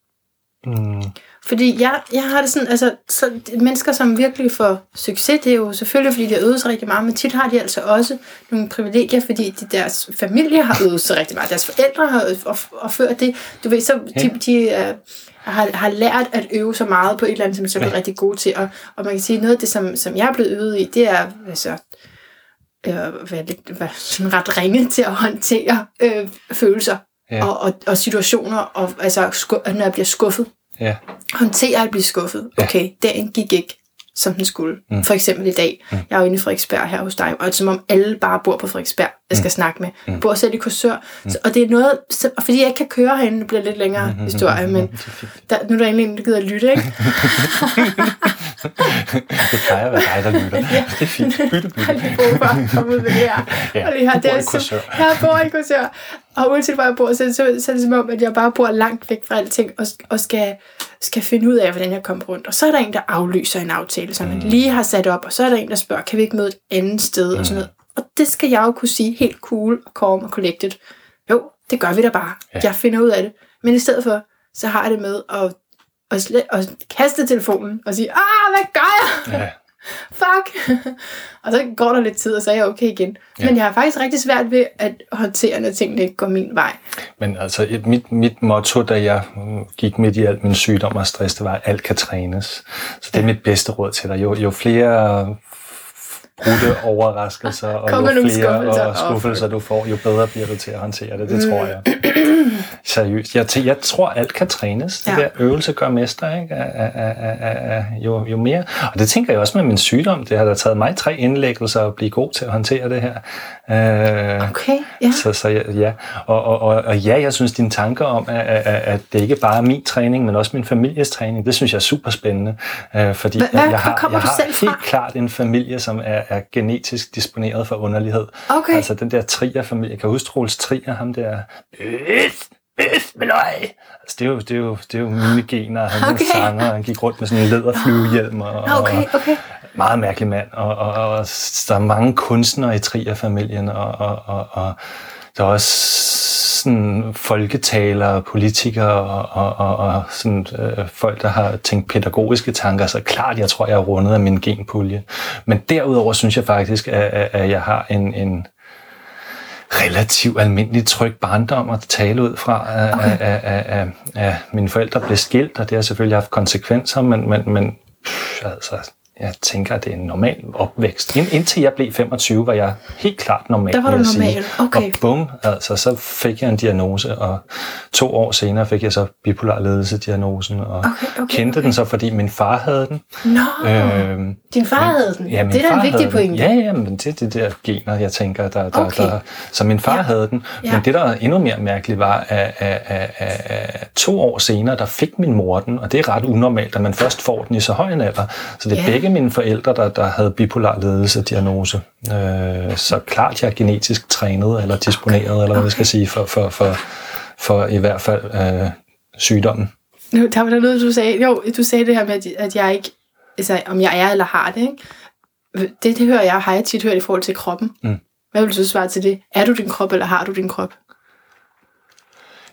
Mm, Fordi jeg, jeg har det sådan, altså så mennesker, som virkelig får succes, det er jo selvfølgelig, fordi de har øvet sig rigtig meget, men tit har de altså også nogle privilegier, fordi de, deres familie har øvet sig rigtig meget. Deres forældre har opført det. Du ved, så de, de uh, har, har lært at øve sig meget på et eller andet, som så er blevet rigtig gode til. Og, og man kan sige, noget af det, som, som jeg er blevet øvet i, det er altså, øh, være, lidt, være sådan ret ringe til at håndtere øh, følelser Ja. og, og, og situationer, og altså, sku, når jeg bliver skuffet ja. håndtere at blive skuffet. Ja. Okay, dagen gik ikke, som den skulle. Mm. For eksempel i dag. Mm. Jeg er jo inde i Frederiksberg her hos dig, og det er som om alle bare bor på Frederiksberg, jeg skal mm. snakke med. Mm. Bor selv i Korsør. Mm. Så, og det er noget, så, og fordi jeg ikke kan køre herinde, det bliver lidt længere mm. historie, men der, nu er der egentlig en, der gider at lytte, ikke? Det plejer at være dig, der lytter. Det er fint. Bytte, bytte. Har lige brug for at komme ud med det her. Ja, og det her, det er Korsør. Jeg bor i Korsør. Og uanset hvor jeg bor, så, så, så er det som om, at jeg bare bor langt væk fra alting, og, og skal, skal finde ud af, hvordan jeg kommer rundt. Og så er der en, der aflyser en aftale, som man lige har sat op, og så er der en, der spørger, kan vi ikke møde et andet sted, og sådan noget. Og det skal jeg jo kunne sige helt cool og calm og collected. Jo, det gør vi da bare. Ja. Jeg finder ud af det. Men i stedet for, så har jeg det med at, at, slet, at kaste telefonen og sige, ah, hvad gør jeg? Ja. fuck. og så går der lidt tid, og så er jeg okay igen. Ja. Men jeg har faktisk rigtig svært ved at håndtere, når tingene ikke går min vej. Men altså, mit, mit motto, da jeg mm, gik midt i alt min sygdom og stress, det var, at alt kan trænes. Så det er mit bedste råd til dig. Jo, jo flere brudte overraskelser, og Kom med jo flere og skuffelser du får, jo bedre bliver du til at håndtere det. Det tror jeg. Seriøst. Jeg, t- jeg tror, alt kan trænes. Det Ja. der øvelse gør mester, ikke? A- a- a- a- jo, jo mere. Og det tænker jeg også med min sygdom. Det har da taget mig tre indlæggelser at blive god til at håndtere det her. Øh, Okay, ja. så, så ja, ja. Og, og, og, og ja, jeg synes, dine tanker om, at, at, at det ikke bare er min træning, men også min families træning, det synes jeg er super spændende. Øh, fordi Hvad- jeg hvor har, jeg har fra? helt klart en familie, som er, er genetisk disponeret for underlighed. Okay. Altså den der Trier-familie. Jeg kan huske Troels Trier, ham der... Bøf, bøf, med løg. Altså, det er jo, det er jo, det er jo mine gener. Han Okay. sanger, han gik rundt med sådan en læderflyvehjelm. Og, okay, okay. meget mærkelig mand, og, og, og der er mange kunstnere i Trier-familien, og, og, og, og der er også sådan folketalere, politikere og, og, og, og sådan, øh, folk, der har tænkt pædagogiske tanker, så klart, jeg tror, jeg er rundet af min genpulje. Men derudover synes jeg faktisk, at, at, at jeg har en, en relativt almindelig tryg barndom at tale ud fra. Okay. at, at, at, at mine forældre blev skilt, og det har selvfølgelig haft konsekvenser, men, men, men pff, altså, jeg tænker, at det er en normal opvækst. Ind, indtil jeg blev 25, var jeg helt klart normal. Der var du normal, okay. Og bum, altså, så fik jeg en diagnose, og to år senere fik jeg så bipolar ledelse-diagnosen, og Okay, okay, kendte okay. den så, fordi min far havde den. Nå, Øhm, din far havde den. Ja, min det er da en vigtig pointe. Ja, ja, men det er det der gener, jeg tænker, der, der, Okay. der så min far Ja. ja. havde den. Ja. Men det, der er endnu mere mærkeligt, var, at, at, at, at, at to år senere, der fik min mor den, og det er ret unormalt, at man først får den i så høj en alder. Så det er Ja. begge mine forældre, der, der havde bipolar ledelse-diagnose. Øh, så klart, jeg er genetisk trænet, eller disponeret, okay. eller hvad man skal sige, for, for, for, for i hvert fald øh, sygdommen. Nu, der var der noget, du sagde. Jo, du sagde det her med, at- jeg ikke... Altså, om jeg er eller har det, ikke? Det, det hører jeg, har jeg tit hørt i forhold til kroppen. Mm. Hvad vil du så svare til det? Er du din krop, eller har du din krop?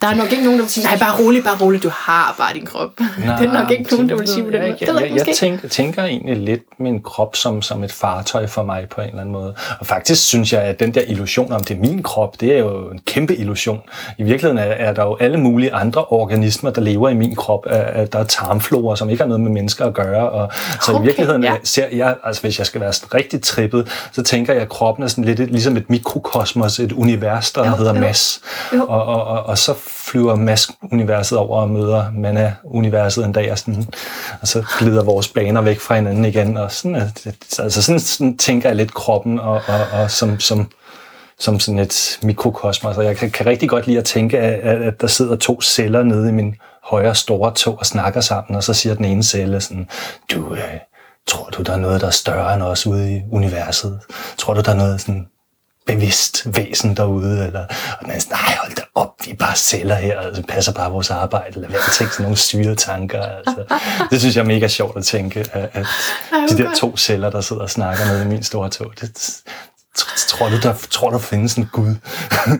Der er nok ikke nogen, der vil sige, nej, bare rolig, bare rolig, du har bare din krop. det er nok ikke nogen, der vil sige på den måde. jeg, tænker, tænker egentlig lidt min krop som, som et fartøj for mig på en eller anden måde. Og faktisk synes jeg, at den der illusion om, det er min krop, det er jo en kæmpe illusion. I virkeligheden er, er der jo alle mulige andre organismer, der lever i min krop. Er- er- Der er tarmflora, som ikke har noget med mennesker at gøre. Og, så Okay, i virkeligheden ja. ja. ser jeg, altså hvis jeg skal være sådan rigtig trippet, så tænker jeg, at kroppen er sådan lidt ligesom et mikrokosmos, et univers, der jo, hedder jo. Mass. Jo. Og, og, og, og så flyver Mask-universet over og møder Mana-universet en dag, og, sådan, og så glider vores baner væk fra hinanden igen. Og sådan, øh, altså sådan, sådan tænker jeg lidt kroppen og, og, og som, som, som sådan et mikrokosmos. Og jeg kan, kan rigtig godt lide at tænke, at, at der sidder to celler nede i min højre store tog og snakker sammen, og så siger den ene celle sådan, du, øh, tror du, der er noget, der er større end os ude i universet? Tror du, der er noget sådan bevidst væsen derude, eller og man er sådan, nej, hold da op, vi er bare celler her, og altså, passer bare vores arbejde, eller hvad jeg tænker sådan nogle syre tanker. Altså. Det synes jeg er mega sjovt at tænke, at, at de der to celler, der sidder og snakker nede i min store tog, det, tror du, der, tror du, der findes en Gud?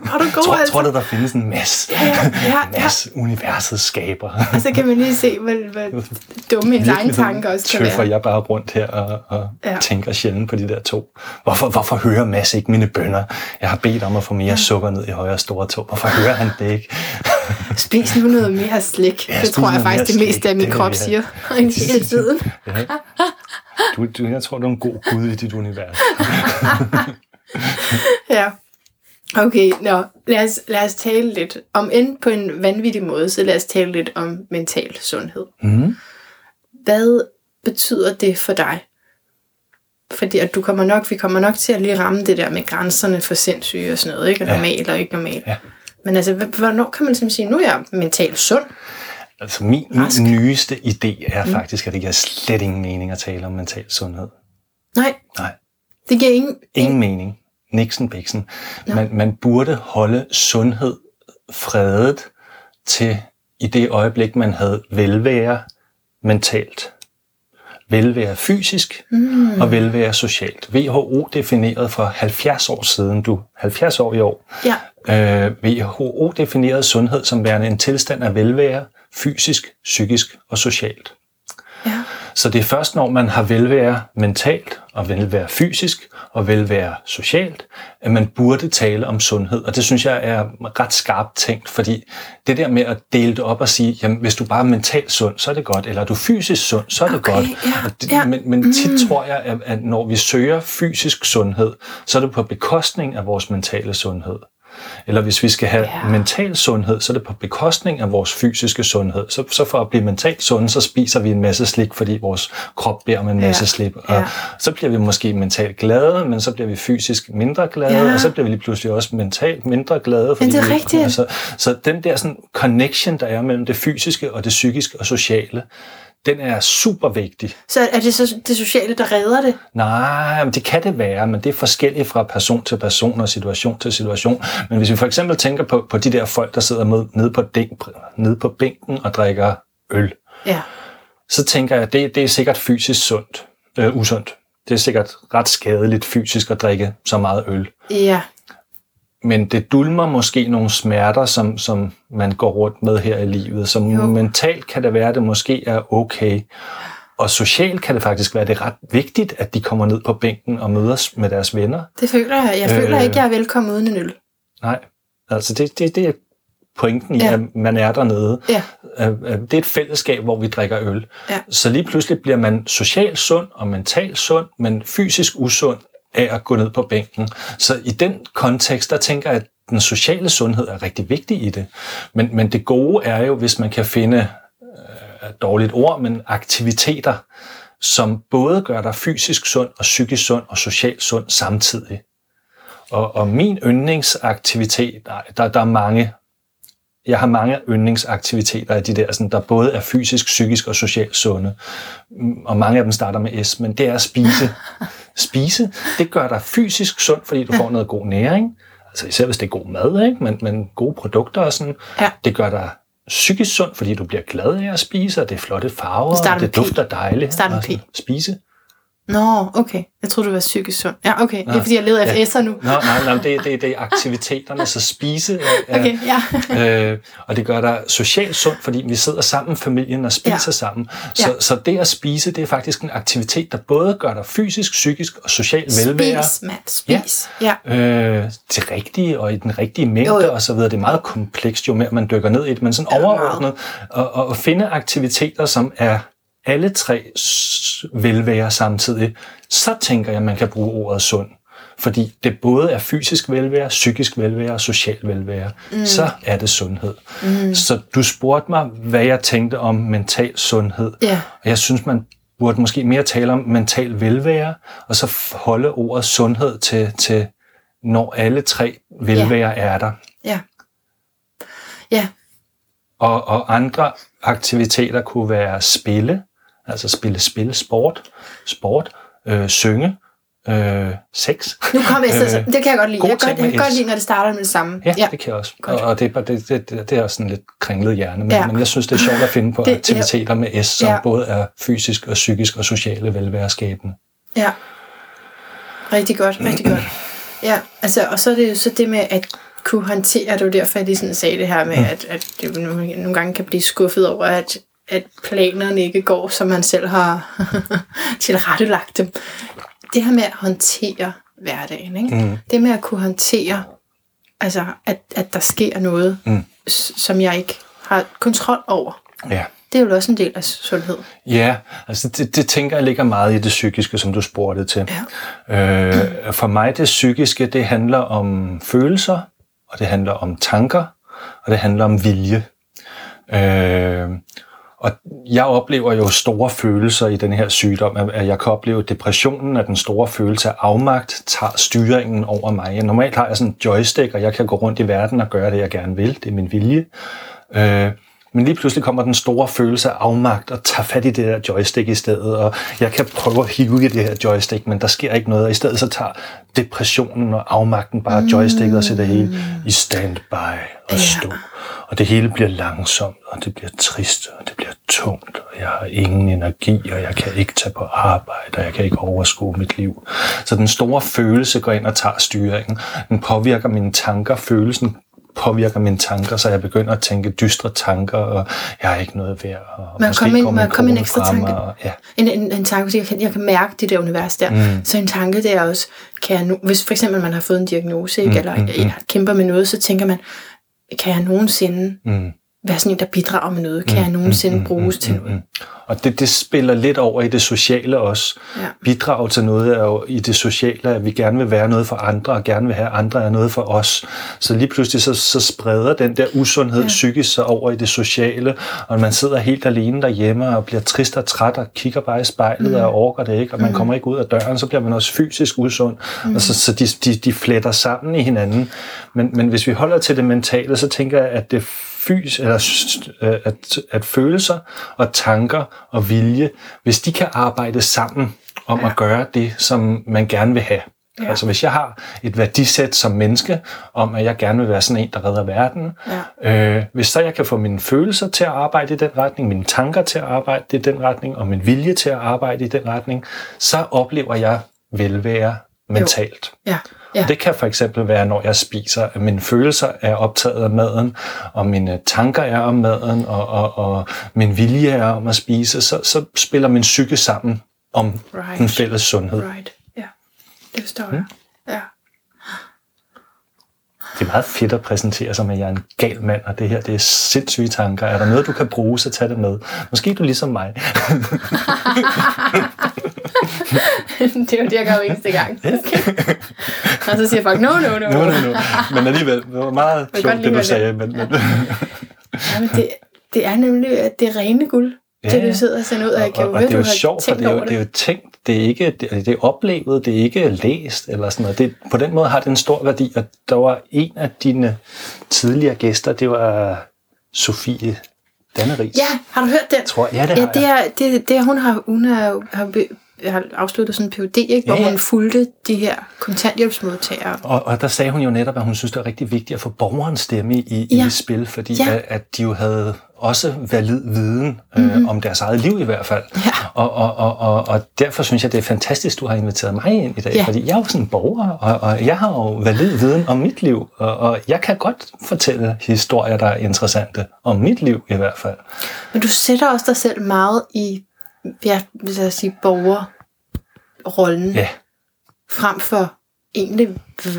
Har du god, tror, altså? tror du, der findes en masse? Ja, ja, ja, ja. Masse universets skaber. Og så kan man lige se, hvor, hvor dumme ens egne tanker også kan være. jeg bare rundt her og, og Ja. ja. tænker sjældent på de der to. Hvorfor, hvorfor hører Mads ikke mine bønder? Jeg har bedt om at få mere ja. sukker ned i højre store tog. Hvorfor hører han det ikke? Spis nu noget mere slik. Ja, det tror jeg faktisk det meste af min Det krop er- siger. Hele tiden. Ja. Du, du, jeg tror, du er en god gud i dit univers. Ja. Okay, nå, lad os, lad os tale lidt, om end på en vanvittig måde, så lad os tale lidt om mental sundhed. Mm. Hvad betyder det for dig? Fordi at du kommer nok, vi kommer nok til at lige ramme det der med grænserne for sindssyge og sådan noget, ikke? Og Ja. normal og ikke normal. Ja. Men altså, hvornår kan man simpelthen sige, nu er jeg mentalt sund? Altså, min, Rask. min nyeste idé er faktisk, at det giver slet ingen mening at tale om mental sundhed. Nej, Nej. det giver ingen... Ingen mening. Nixon Bixen. Man, man burde holde sundhed fredet til i det øjeblik, man havde velvære mentalt. Velvære fysisk mm. og velvære socialt. WHO definerede for 70 år siden, du 70 år i år, Ja, øh, WHO definerede sundhed som værende en tilstand af velvære, fysisk, psykisk og socialt. Så det er først, når man har velvære mentalt, og velvære fysisk, og velvære socialt, at man burde tale om sundhed. Og det synes jeg er ret skarpt tænkt, fordi det der med at dele det op og sige, jamen hvis du bare er mentalt sund, så er det godt, eller er du fysisk sund, så er det Okay, godt. ja, det, ja. Men, men tit mm. tror jeg, at, at når vi søger fysisk sundhed, så er det på bekostning af vores mentale sundhed. Eller hvis vi skal have Ja. ja. mental sundhed, så er det på bekostning af vores fysiske sundhed. Så, så for at blive mentalt sunde, så spiser vi en masse slik, fordi vores krop beder om en Ja. masse slik. Og Ja. så bliver vi måske mentalt glade, men så bliver vi fysisk mindre glade, Ja. og så bliver vi lige pludselig også mentalt mindre glade. Men det er vi- rigtigt. Altså, så den der sådan connection, der er mellem det fysiske og det psykiske og sociale, den er super vigtig. Så er det så det sociale, der redder det? Nej, men det kan det være, men det er forskelligt fra person til person og situation til situation. Men hvis vi for eksempel tænker på, på de der folk, der sidder med, nede, på dæk, nede på bænken og drikker øl, Ja. så tænker jeg, at det, det er sikkert fysisk sundt, øh, usundt. Det er sikkert ret skadeligt fysisk at drikke så meget øl. Ja. Men det dulmer måske nogle smerter, som, som man går rundt med her i livet. Så Jo. mentalt kan det være, at det måske er okay. Og socialt kan det faktisk være, at det er ret vigtigt, at de kommer ned på bænken og mødes med deres venner. Det føler jeg. Jeg føler Øh. ikke, jeg er velkommen uden en øl. Nej, altså det, det, det er pointen i, Ja. at man er dernede. Ja. Øh, øh, Det er et fællesskab, hvor vi drikker øl. Ja. Så lige pludselig bliver man socialt sund og mentalt sund, men fysisk usund af at gå ned på bænken. Så i den kontekst, der tænker jeg, at den sociale sundhed er rigtig vigtig i det. Men, men det gode er jo, hvis man kan finde, øh, et dårligt ord, men aktiviteter, som både gør dig fysisk sund og psykisk sund og socialt sund samtidig. Og, og min yndlingsaktivitet, der, der er mange, jeg har mange yndlingsaktiviteter af de der, sådan, der både er fysisk, psykisk og socialt sunde. Mm, og mange af dem starter med S, men det er at spise. spise, det gør dig fysisk sund, fordi du får noget god næring. Altså især hvis det er god mad, ikke? Men, men gode produkter og sådan. Ja. Det gør dig psykisk sund, fordi du bliver glad af at spise, og det er flotte farver, og det dufter dejligt. Med. P. Spise. Nå, okay. Jeg troede, du var psykisk sund. Ja, okay. Det er fordi, jeg leder efter ja. S'er nu. Nå, nej, nej, det, det, det er aktiviteterne, så spise er, Okay, ja. øh, og det gør dig socialt sund, fordi vi sidder sammen, familien, og spiser Ja. ja. sammen. Så, Ja. ja. så det at spise, det er faktisk en aktivitet, der både gør dig fysisk, psykisk og socialt velvære. Spis, mand. Spis. Ja. Øh, det rigtige og i den rigtige mængde Jo, jo. og så videre. Det er meget komplekst, jo mere man dykker ned i det, men sådan Ja, overordnet. Og, og finde aktiviteter, som er alle tre velvære samtidig, så tænker jeg, at man kan bruge ordet sund. Fordi det både er fysisk velvære, psykisk velvære og social velvære. Mm. Så er det sundhed. Mm. Så du spurgte mig, hvad jeg tænkte om mental sundhed. Ja. Og jeg synes, man burde måske mere tale om mental velvære, og så holde ordet sundhed til, til når alle tre velvære ja. er der. Ja. Ja. Og, og andre aktiviteter kunne være spille, altså spille spil, sport, sport, øh, synge, øh, sex. Nu kom jeg så. Øh, Det kan jeg godt lide. Jeg kan, godt, jeg kan godt lide, når det starter med det samme. Ja, ja, det kan jeg også. Godt. Og, og det, er det, det, det, er sådan lidt kringlet hjerne, men, Ja. ja. men jeg synes, det er sjovt at finde på Det- aktiviteter med S, som Ja. ja. både er fysisk og psykisk og sociale velværeskabende. Ja. Rigtig godt, rigtig godt. Ja, altså, og så er det jo så det med at kunne håndtere, det var derfor, jeg lige sådan sagde det her med, at, at det nogle gange kan blive skuffet over, at, at planerne ikke går, som man selv har tilrettelagt dem. Det her med at håndtere hverdagen, ikke? Mm. det med at kunne håndtere, altså, at, at der sker noget, Mm. som jeg ikke har kontrol over. Ja. Det er jo også en del af sundhed. Ja, altså det, det tænker jeg ligger meget i det psykiske, som du spurgte til. Ja. Øh, for mig det psykiske, det handler om følelser, og det handler om tanker, og det handler om vilje. Øh, og jeg oplever jo store følelser i den her sygdom, at- jeg kan opleve depressionen, at den store følelse af afmagt tager styringen over mig. Normalt har jeg sådan en joystick, og jeg kan gå rundt i verden og gøre det, jeg gerne vil. Det er min vilje. Øh, men lige pludselig kommer den store følelse af afmagt og tager fat i det der joystick i stedet, og jeg kan prøve at hive i det her joystick, men der sker ikke noget, og i stedet så tager depressionen og afmagten bare joysticket og sætter hele i standby og stå. Og det hele bliver langsomt, og det bliver trist, og det bliver tungt, og jeg har ingen energi, og jeg kan ikke tage på arbejde, og jeg kan ikke overskue mit liv. Så den store følelse går ind og tager styringen. Den påvirker mine tanker, følelsen påvirker mine tanker, så jeg begynder at tænke dystre tanker, og jeg har ikke noget værd. Og Man måske kommer ind, man kommer en ekstra tanke. Og, ja. En, en, en tanke, fordi jeg kan, jeg kan mærke det der univers der. Mm. Så en tanke, det er også, kan jeg nu, hvis for eksempel man har fået en diagnose, ikke, eller mm, jeg kæmper med noget, så tænker man, kan jeg nogensinde Mm være sådan en, der bidrager med noget? Kan jeg nogensinde bruges til noget? Mm. Og det, det spiller lidt over i det sociale også. Ja. Bidrag til noget er jo i det sociale, at vi gerne vil være noget for andre, og gerne vil have, at andre er noget for os. Så lige pludselig så, så spreder den der usundhed ja. psykisk sig over i det sociale, og man sidder helt alene derhjemme og bliver trist og træt og kigger bare i spejlet mm. og orker det ikke, og man kommer ikke ud af døren, så bliver man også fysisk usund. Mm. Og så, så de, de, de fletter sammen i hinanden. Men, men hvis vi holder til det mentale, så tænker jeg, at det fys, eller øh, at, at følelser og tanker og vilje, hvis de kan arbejde sammen om ja. at gøre det, som man gerne vil have. Ja. Altså hvis jeg har et værdisæt som menneske, om at jeg gerne vil være sådan en, der redder verden, Ja. øh, hvis så jeg kan få mine følelser til at arbejde i den retning, mine tanker til at arbejde i den retning, og min vilje til at arbejde i den retning, så oplever jeg velvære mentalt. Ja, ja. Det kan for eksempel være, når jeg spiser, at mine følelser er optaget af maden, og mine tanker er om maden, og, og, og min vilje er om at spise, så, så spiller min psyke sammen om Right. den fælles sundhed. Right, ja. Det forstår jeg. Ja. Det er meget fedt at præsentere sig med, at jeg er en gal mand, og det her, det er sindssyge tanker. Er der noget, du kan bruge, så tag det med. Måske du ligesom mig. det er jo det, jeg gør hver eneste gang. og så siger folk, no, no, no. no, no, no. Men alligevel, det var meget klogt, det du sagde. Men, men, Ja, men det, det er nemlig at det er rene guld, ja, det du sidder og sender ud, og jeg kan og, jo og høre, det er jo har sjovt, for det er jo, over det er jo tænkt, det er ikke det, det er oplevet, det er ikke læst eller sådan noget. Det, på den måde har det en stor værdi, og der var en af dine tidligere gæster, det var Sofie Danneris. Ja, har du hørt den? Tror, ja, det Ja, har det jeg. er, det, det er, hun har, hun har, har, be- har afsluttet sådan en PhD, ikke, hvor Ja, ja. hun fulgte de her kontanthjælpsmodtagere. Og, og der sagde hun jo netop, at hun synes, det er rigtig vigtigt at få borgerens stemme i, i Ja. det spil, fordi Ja. at, at de jo havde også valid viden øh, mm-hmm. om deres eget liv i hvert fald. Ja. Og, og, og, og, og derfor synes jeg, det er fantastisk, du har inviteret mig ind i dag, Ja. fordi jeg er jo sådan en borger, og, og jeg har jo valid viden om mit liv, og, og jeg kan godt fortælle historier, der er interessante om mit liv i hvert fald. Men du sætter også dig selv meget i, ja, hvis jeg sige, borgerrollen, Ja, frem for egentlig,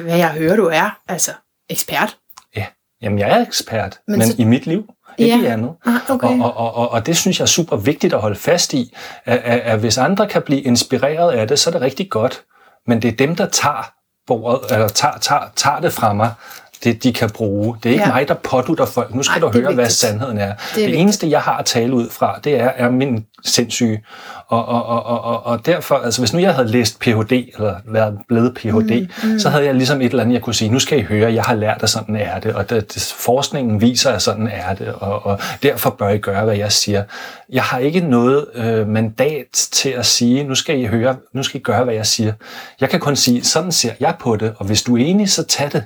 hvad jeg hører, du er, altså ekspert. ja. Jamen, jeg er ekspert, men, Men så- i mit liv, ikke Ja. i andet. Ah, okay. Og, og, og, og, og det synes jeg er super vigtigt at holde fast i, at, at, at hvis andre kan blive inspireret af det, så er det rigtig godt. Men det er dem, der tager, bordet, eller tager, tager, tager det fra mig, det de kan bruge. Det er ikke Ja. mig, der pådutter folk. Nu skal Ej, du det er høre, hvad sandheden er. Det, det vigtigt. eneste, jeg har at tale ud fra, det er, er min sindssyge. Og, og, og, og, og, og derfor, altså hvis nu jeg havde læst Ph.D., eller været blevet Ph.D., mm, mm. så havde jeg ligesom et eller andet, jeg kunne sige, nu skal I høre, jeg har lært, at sådan er det, og det, det, forskningen viser, at sådan er det, og, og derfor bør I gøre, hvad jeg siger. Jeg har ikke noget øh, mandat til at sige, nu skal I høre, nu skal I gøre, hvad jeg siger. Jeg kan kun sige, sådan ser jeg på det, og hvis du er enig, så tag det.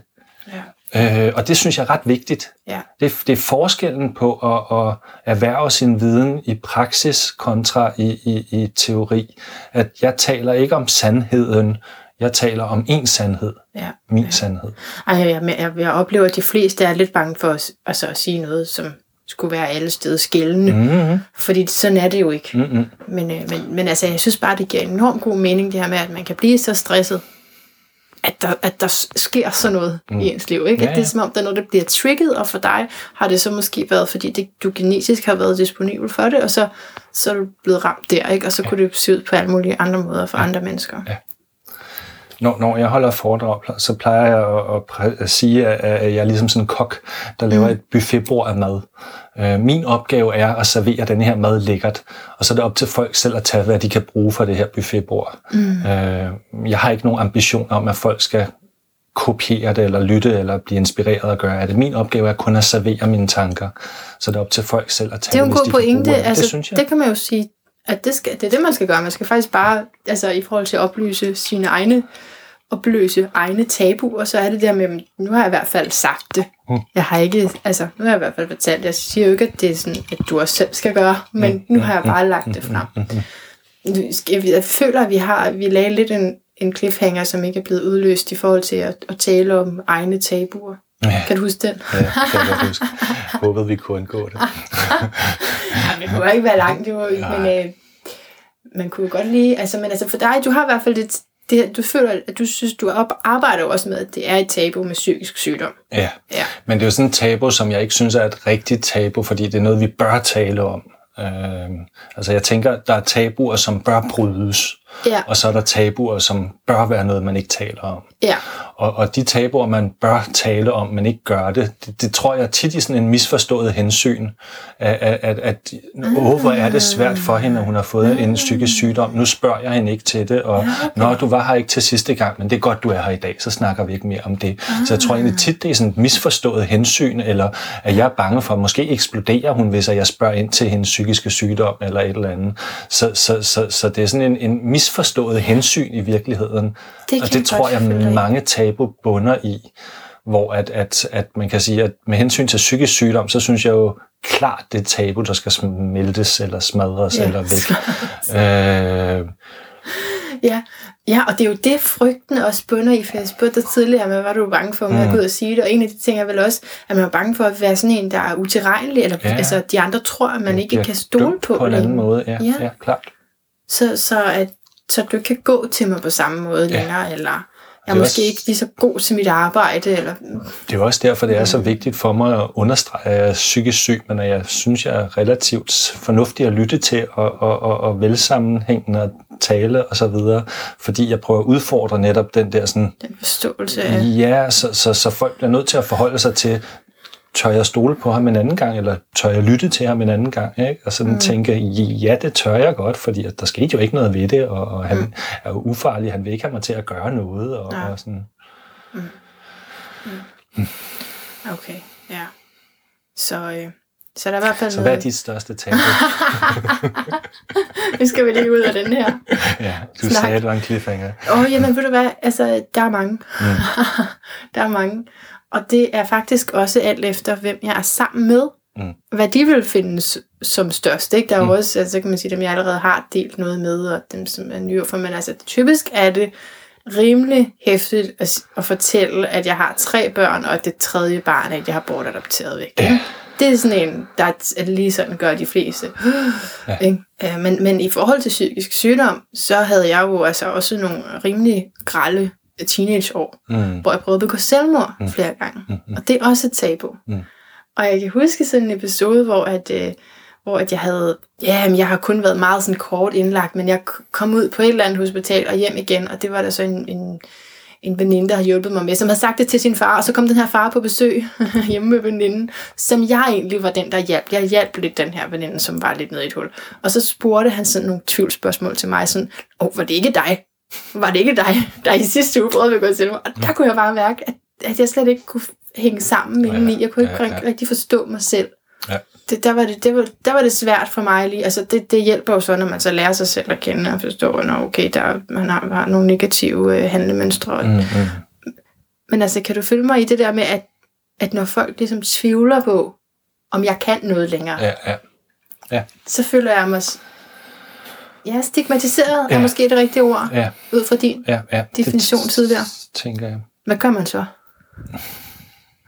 Ja. Øh, og det synes jeg er ret vigtigt. Ja. Det, det er forskellen på at, at erhverve sin viden i praksis kontra i, i, i teori. At jeg taler ikke om sandheden, jeg taler om en sandhed. Ja. Min ja. sandhed. Ej, jeg, jeg, jeg oplever, at de fleste er lidt bange for at, altså, at sige noget, som skulle være alle steder skældende. Mm-hmm. Fordi sådan er det jo ikke. Mm-hmm. Men, øh, men, men altså, jeg synes bare, det giver enormt god mening, det her med, at man kan blive så stresset, at der, at der sker sådan noget mm. i ens liv. Ikke? Ja, At det er ja. som om, der er noget, der bliver trigget, og for dig har det så måske været, fordi det, du genetisk har været disponibel for det, og så, så er du blevet ramt der, ikke? og så ja. kunne det se ud på alle mulige andre måder for ja. andre mennesker. Ja. Når, når jeg holder foredrag, så plejer jeg at, at, sige, at jeg er ligesom sådan en kok, der laver et buffetbord af mad. Øh, Min opgave er at servere den her mad lækkert, og så er det op til folk selv at tage, hvad de kan bruge for det her buffetbord. Mm. Jeg har ikke nogen ambition om, at folk skal kopiere det, eller lytte, eller blive inspireret og gøre af det. Min opgave er kun at servere mine tanker, så det er op til folk selv at tage Det er jo en god pointe. det. Altså, det synes jeg. det kan man jo sige, at det, skal, det er det, man skal gøre. Man skal faktisk bare, altså i forhold til at oplyse sine egne, opløse egne tabuer, så er det der med, nu har jeg i hvert fald sagt det. Mm. Jeg har ikke, altså nu har jeg i hvert fald fortalt, jeg siger jo ikke, at det er sådan, at du også selv skal gøre, men nu har jeg bare lagt det frem. Skal vi- Jeg føler, at vi har, vi lagde lidt en, en cliffhanger, som ikke er blevet udløst i forhold til at, at tale om egne tabuer. Ja. Kan du huske den? Ja, det kan jeg huske. Håbede, vi kunne undgå det. Ja, det kunne ikke være langt, jo, men øh, man kunne godt lige, altså, men altså for dig, du har i hvert fald det, det du føler, at du synes, du op, arbejder også med, at det er et tabu med psykisk sygdom. Ja. Ja. Men det er jo sådan et tabu, som jeg ikke synes er et rigtigt tabu, fordi det er noget, vi bør tale om. Øh, altså jeg tænker, der er tabuer, som bør brydes, Ja, og så er der tabuer, som bør være noget, man ikke taler om. ja, Og, og de tabuer, man bør tale om, men ikke gør det, det, det tror jeg er tit i sådan en misforstået hensyn, at, at, at, åh, hvor er det svært for hende, at hun har fået en psykisk sygdom. Nu spørger jeg hende ikke til det, og nå, du var her ikke til sidste gang, men det er godt, du er her i dag, så snakker vi ikke mere om det. Så jeg tror egentlig tit, det er sådan et misforstået hensyn, eller at jeg er bange for, at måske eksploderer hun, hvis jeg spørger ind til hendes psykiske sygdom, eller et eller andet. Så, så, så, så det er sådan en, en misforstået hensyn i virkeligheden. Det og det tror jeg, mange tabu bunder i, hvor at, at, at man kan sige, at med hensyn til psykisk sygdom, så synes jeg jo klart, det er tabu, der skal smeltes eller smadres Ja, eller væk. øh, ja. Ja, og det er jo det, frygten også bunder i, for jeg spurgte dig tidligere, med, hvad du var bange for, med Mm. at gå ud og sige det, og en af de ting er vel også, at man er bange for at være sådan en, der er utilregnelig, eller Ja. altså, de andre tror, at man ikke kan stole på på en anden måde. Ja. ja. ja klart. Så, så, at, så du kan gå til mig på samme måde Ja. længere, eller Jeg er, måske også- ikke lige så god til mit arbejde, eller Det er også derfor, det er så vigtigt for mig at understrege, at jeg er psykisk syg, men at jeg synes, jeg er relativt fornuftig at lytte til og, og, og, og velsammenhængende at tale og så videre, fordi jeg prøver at udfordre netop den der sådan, den forståelse af... ja, så, så, så folk bliver nødt til at forholde sig til, tør jeg stole på ham en anden gang, eller tør jeg lytte til ham en anden gang, ikke? og sådan mm. tænke, ja, det tør jeg godt, fordi at der skete jo ikke noget ved det, og, og han mm. er jo ufarlig, han vil ikke have mig til at gøre noget, og, Ja. og sådan, Okay, ja. Så, øh, så der er i hvert fald så hvad er dit største tabu? Nu skal vi lige ud af den her. ja, du Snak. sagde, at det var en cliffhanger. Åh, oh, jamen ved du hvad, altså, der er mange. Mm. der er mange. Og det er faktisk også alt efter, hvem jeg er sammen med. Mm. Hvad de vil finde s- som størst. Ikke? Der er Mm. også, altså kan man sige, dem jeg allerede har delt noget med, og dem som er nye for, men altså typisk er det rimelig hæftigt at, at fortælle, at jeg har tre børn, og det tredje barn, at jeg har bortadopteret væk. Ja. Det er sådan en, der er lige sådan gør de fleste. Ja. Ikke? Men, men i forhold til psykisk sygdom, så havde jeg jo altså også nogle rimelig grælde teenageår, Mm. hvor jeg prøvede at begå selvmord mm. flere gange. Mm. Og det er også et tabu. Mm. Og jeg kan huske sådan en episode, hvor at, øh, hvor at jeg havde, ja, men jeg har kun været meget sådan kort indlagt, men jeg kom ud på et eller andet hospital og hjem igen, og det var der så en, en, en veninde, der har hjulpet mig med, som havde sagt det til sin far, og så kom den her far på besøg hjemme med veninden, som jeg egentlig var den, der hjalp. Jeg hjalp lidt den her veninde, som var lidt nede i et hul. Og så spurgte han sådan nogle tvivlsspørgsmål til mig, sådan, åh, oh, var det ikke dig? Var det ikke dig, der i sidste uge prøvede at begå selvmord? Og der kunne jeg bare mærke, at, at jeg slet ikke kunne hænge sammen med Ja, i. Jeg kunne ikke ja, ja, rigtig forstå mig selv. Ja. Det, der, var det, det var, der var det svært for mig lige. Altså det, det hjælper jo så, når man så lærer sig selv at kende og forstå, at okay, der, man har, har nogle negative øh, handlemønstre. Mm, mm. Men altså, kan du følge mig i det der med, at, at når folk ligesom tvivler på, om jeg kan noget længere, ja. Ja, ja, så føler jeg mig... Ja, stigmatiseret ja. er måske det rigtige ord, ja, ud fra din. ja, ja. Definition Det tidligere. Tænker jeg. Hvad gør man så?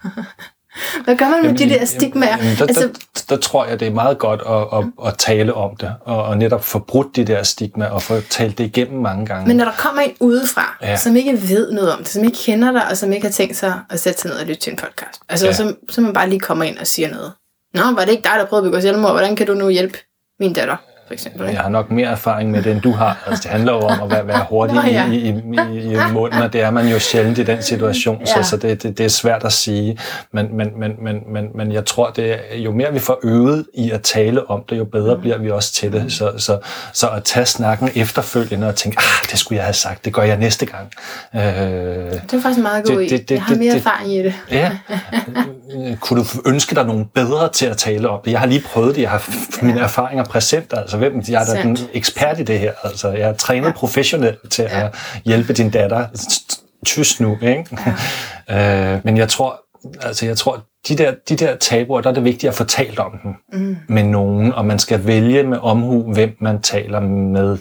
Hvad gør man med de der stigmaer? Jamen, der, altså, der, der tror jeg, det er meget godt at, at, at tale om det, og, og netop få brudt de der stigmaer, og få talt det igennem mange gange. Men når der kommer en udefra, ja. Som ikke ved noget om det, som ikke kender dig, og som ikke har tænkt sig at sætte sig ned og lytte til en podcast, altså ja. Som, som man bare lige kommer ind og siger noget. Nå, var det ikke dig, der prøvede at begå selvmord? Hvordan kan du nu hjælpe min datter, for eksempel? Jeg har nok mere erfaring med det, end du har. Altså, det handler jo om at være, være hurtig Nå, ja. i, i, i, i munden, og det er man jo sjældent i den situation, Ja. så, så det, det, det er svært at sige. Men, men, men, men, men, men jeg tror, det er, jo mere vi får øvet i at tale om det, jo bedre bliver vi også til det. Så, så, så at tage snakken efterfølgende og tænke, ah, det skulle jeg have sagt, det gør jeg næste gang. Øh, Det er faktisk meget god Det- det- det- Jeg har mere det- erfaring i det. Ja. Øh, Kunne du ønske dig nogen bedre til at tale om det? Jeg har lige prøvet det. Jeg har mine erfaringer præsent. Altså, hvem, jeg er da den ekspert i det her. Altså, jeg er trænet Ja. professionelt til Ja. at hjælpe din datter. Tys nu, ikke? øh, men jeg tror, altså, jeg tror, de der, de der tabuer, der er det vigtigt at få talt om dem Mm. med nogen, og man skal vælge med omhu, hvem man taler med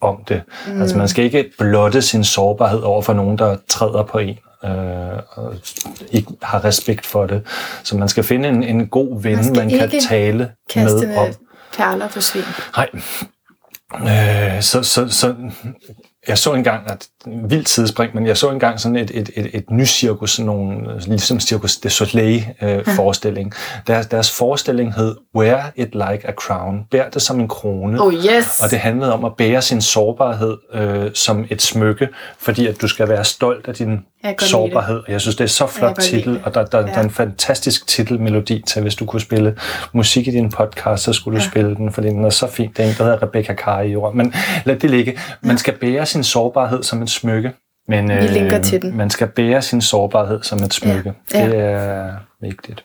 om det. Mm. Altså man skal ikke blotte sin sårbarhed over for nogen, der træder på en øh, og ikke har respekt for det. Så man skal finde en, en god ven, Man man, kan tale med om. Perler på svin. Nej. Øh, så, så, så jeg så engang, at en vild tidsspring, men jeg så engang sådan et, et, et, et nycirkus, sådan nogle, ligesom Circus de Soleil øh, forestilling. Deres, deres forestilling hed Wear it like a crown. Bær det som en krone. Oh yes! Og det handlede om at bære sin sårbarhed øh, som et smykke, fordi at du skal være stolt af din Jeg sårbarhed. Jeg synes, det er så flot titel, og der, der, ja. der Ja. er en fantastisk titelmelodi til, hvis du kunne spille musik i din podcast, så skulle du Ja. spille den, fordi den er så fin. Det er en, der hedder Rebecca Kari i. Men lad det ligge. Man skal bære sin sårbarhed som et smykke. Men, øh, til den. Man skal bære sin sårbarhed som et smykke. Ja. Det er vigtigt.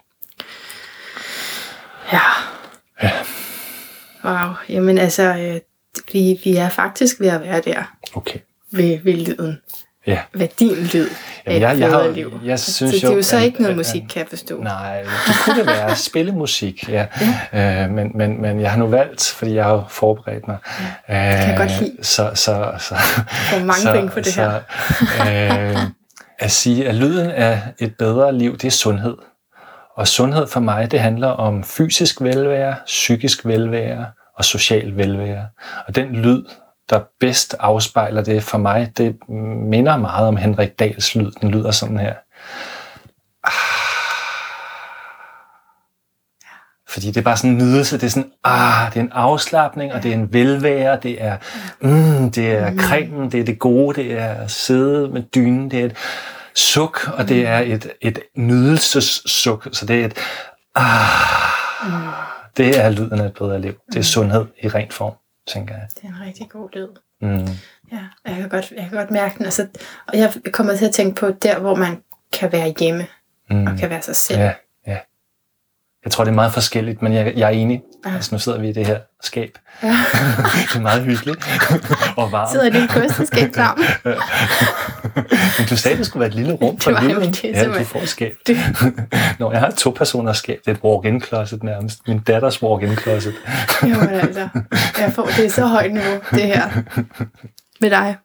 Ja. Wow. Jamen altså, øh, vi, vi er faktisk ved at være der Okay. ved, ved lyden. Ja. Hvad din lyd af Jamen, jeg- jeg har- liv. jeg synes så det er jo, så at- ikke noget musik, kan jeg forstå. Nej, det kunne det være. Spille musik, ja. ja. Øh, men, men, men jeg har nu valgt, fordi jeg har jo forberedt mig. Ja, kan jeg godt lide. Så, så, så, får mange så, penge for det så, her. Øh, at sige, at lyden af et bedre liv, det er sundhed. Og sundhed for mig, det handler om fysisk velvære, psykisk velvære og social velvære. Og den lyd, der bedst afspejler det for mig, det minder meget om Henrik Dahls lyd. Den lyder sådan her. Fordi det er bare sådan en nydelse, det er sådan, ah, det er en afslappning, og det er en velvære, det er, mm, det er cremen, det er det gode, det er at sidde med dynen, det er et suk, og det er et, et nydelsessuk, så det er et, ah, det er lyden af et bedre liv. Det er sundhed i ren form, tænker jeg. Det er en rigtig god lyd. Mm. Ja, jeg kan godt, jeg kan godt mærke den. Altså, og jeg kommer til at tænke på der, hvor man kan være hjemme Mm. og kan være sig selv. Ja, ja. Jeg tror, det er meget forskelligt, men jeg, jeg er enig. Ja. Altså, nu sidder vi i det her skab. Ja. det er meget hyggeligt og varmt. Sidder i det kosteskab sammen. Men du sagde, det skulle være et lille rum for Det jo det, ja, du får skab. Nå, jeg har et to-personers skab. Det er et walk-in closet nærmest. Min datters walk-in closet. Jo, men altså, jeg får, det er så højt niveau, det her med dig.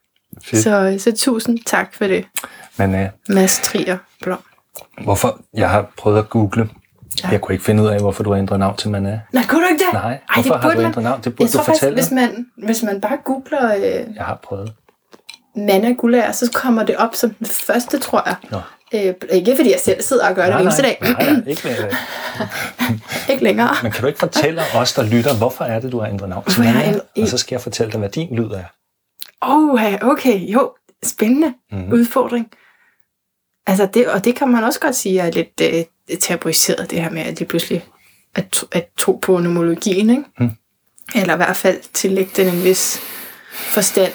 Fedt. Så, så tusind tak for det, Men øh, Mads Trier Blom. hvorfor? Jeg har prøvet at google. Ja. Jeg kunne ikke finde ud af, hvorfor du har ændret navn til Maná. Nej, kunne du ikke det? Nej, Ej, hvorfor det har du ændret navn? Det burde Jeg tror du faktisk, fortælle hvis man, hvis man bare googler øh, Jeg har prøvet. Manna Gulager, så kommer det op som den første, tror jeg. Nå. Øh, ikke fordi jeg selv sidder og gør det hver eneste dag. nej, nej, ikke mere. ikke længere. Men kan du ikke fortælle os, der lytter, hvorfor er det, du har ændret navn til ændret- Og så skal jeg fortælle dig, hvad din lyd er. Oh, okay, jo, spændende Mhm. mm. udfordring. Altså det, og det kan man også godt sige er lidt øh, tabuiseret, det her med, at det pludselig at, tro- at tro på nomologien, ikke? Mm. Eller i hvert fald tillægge den en vis forstand.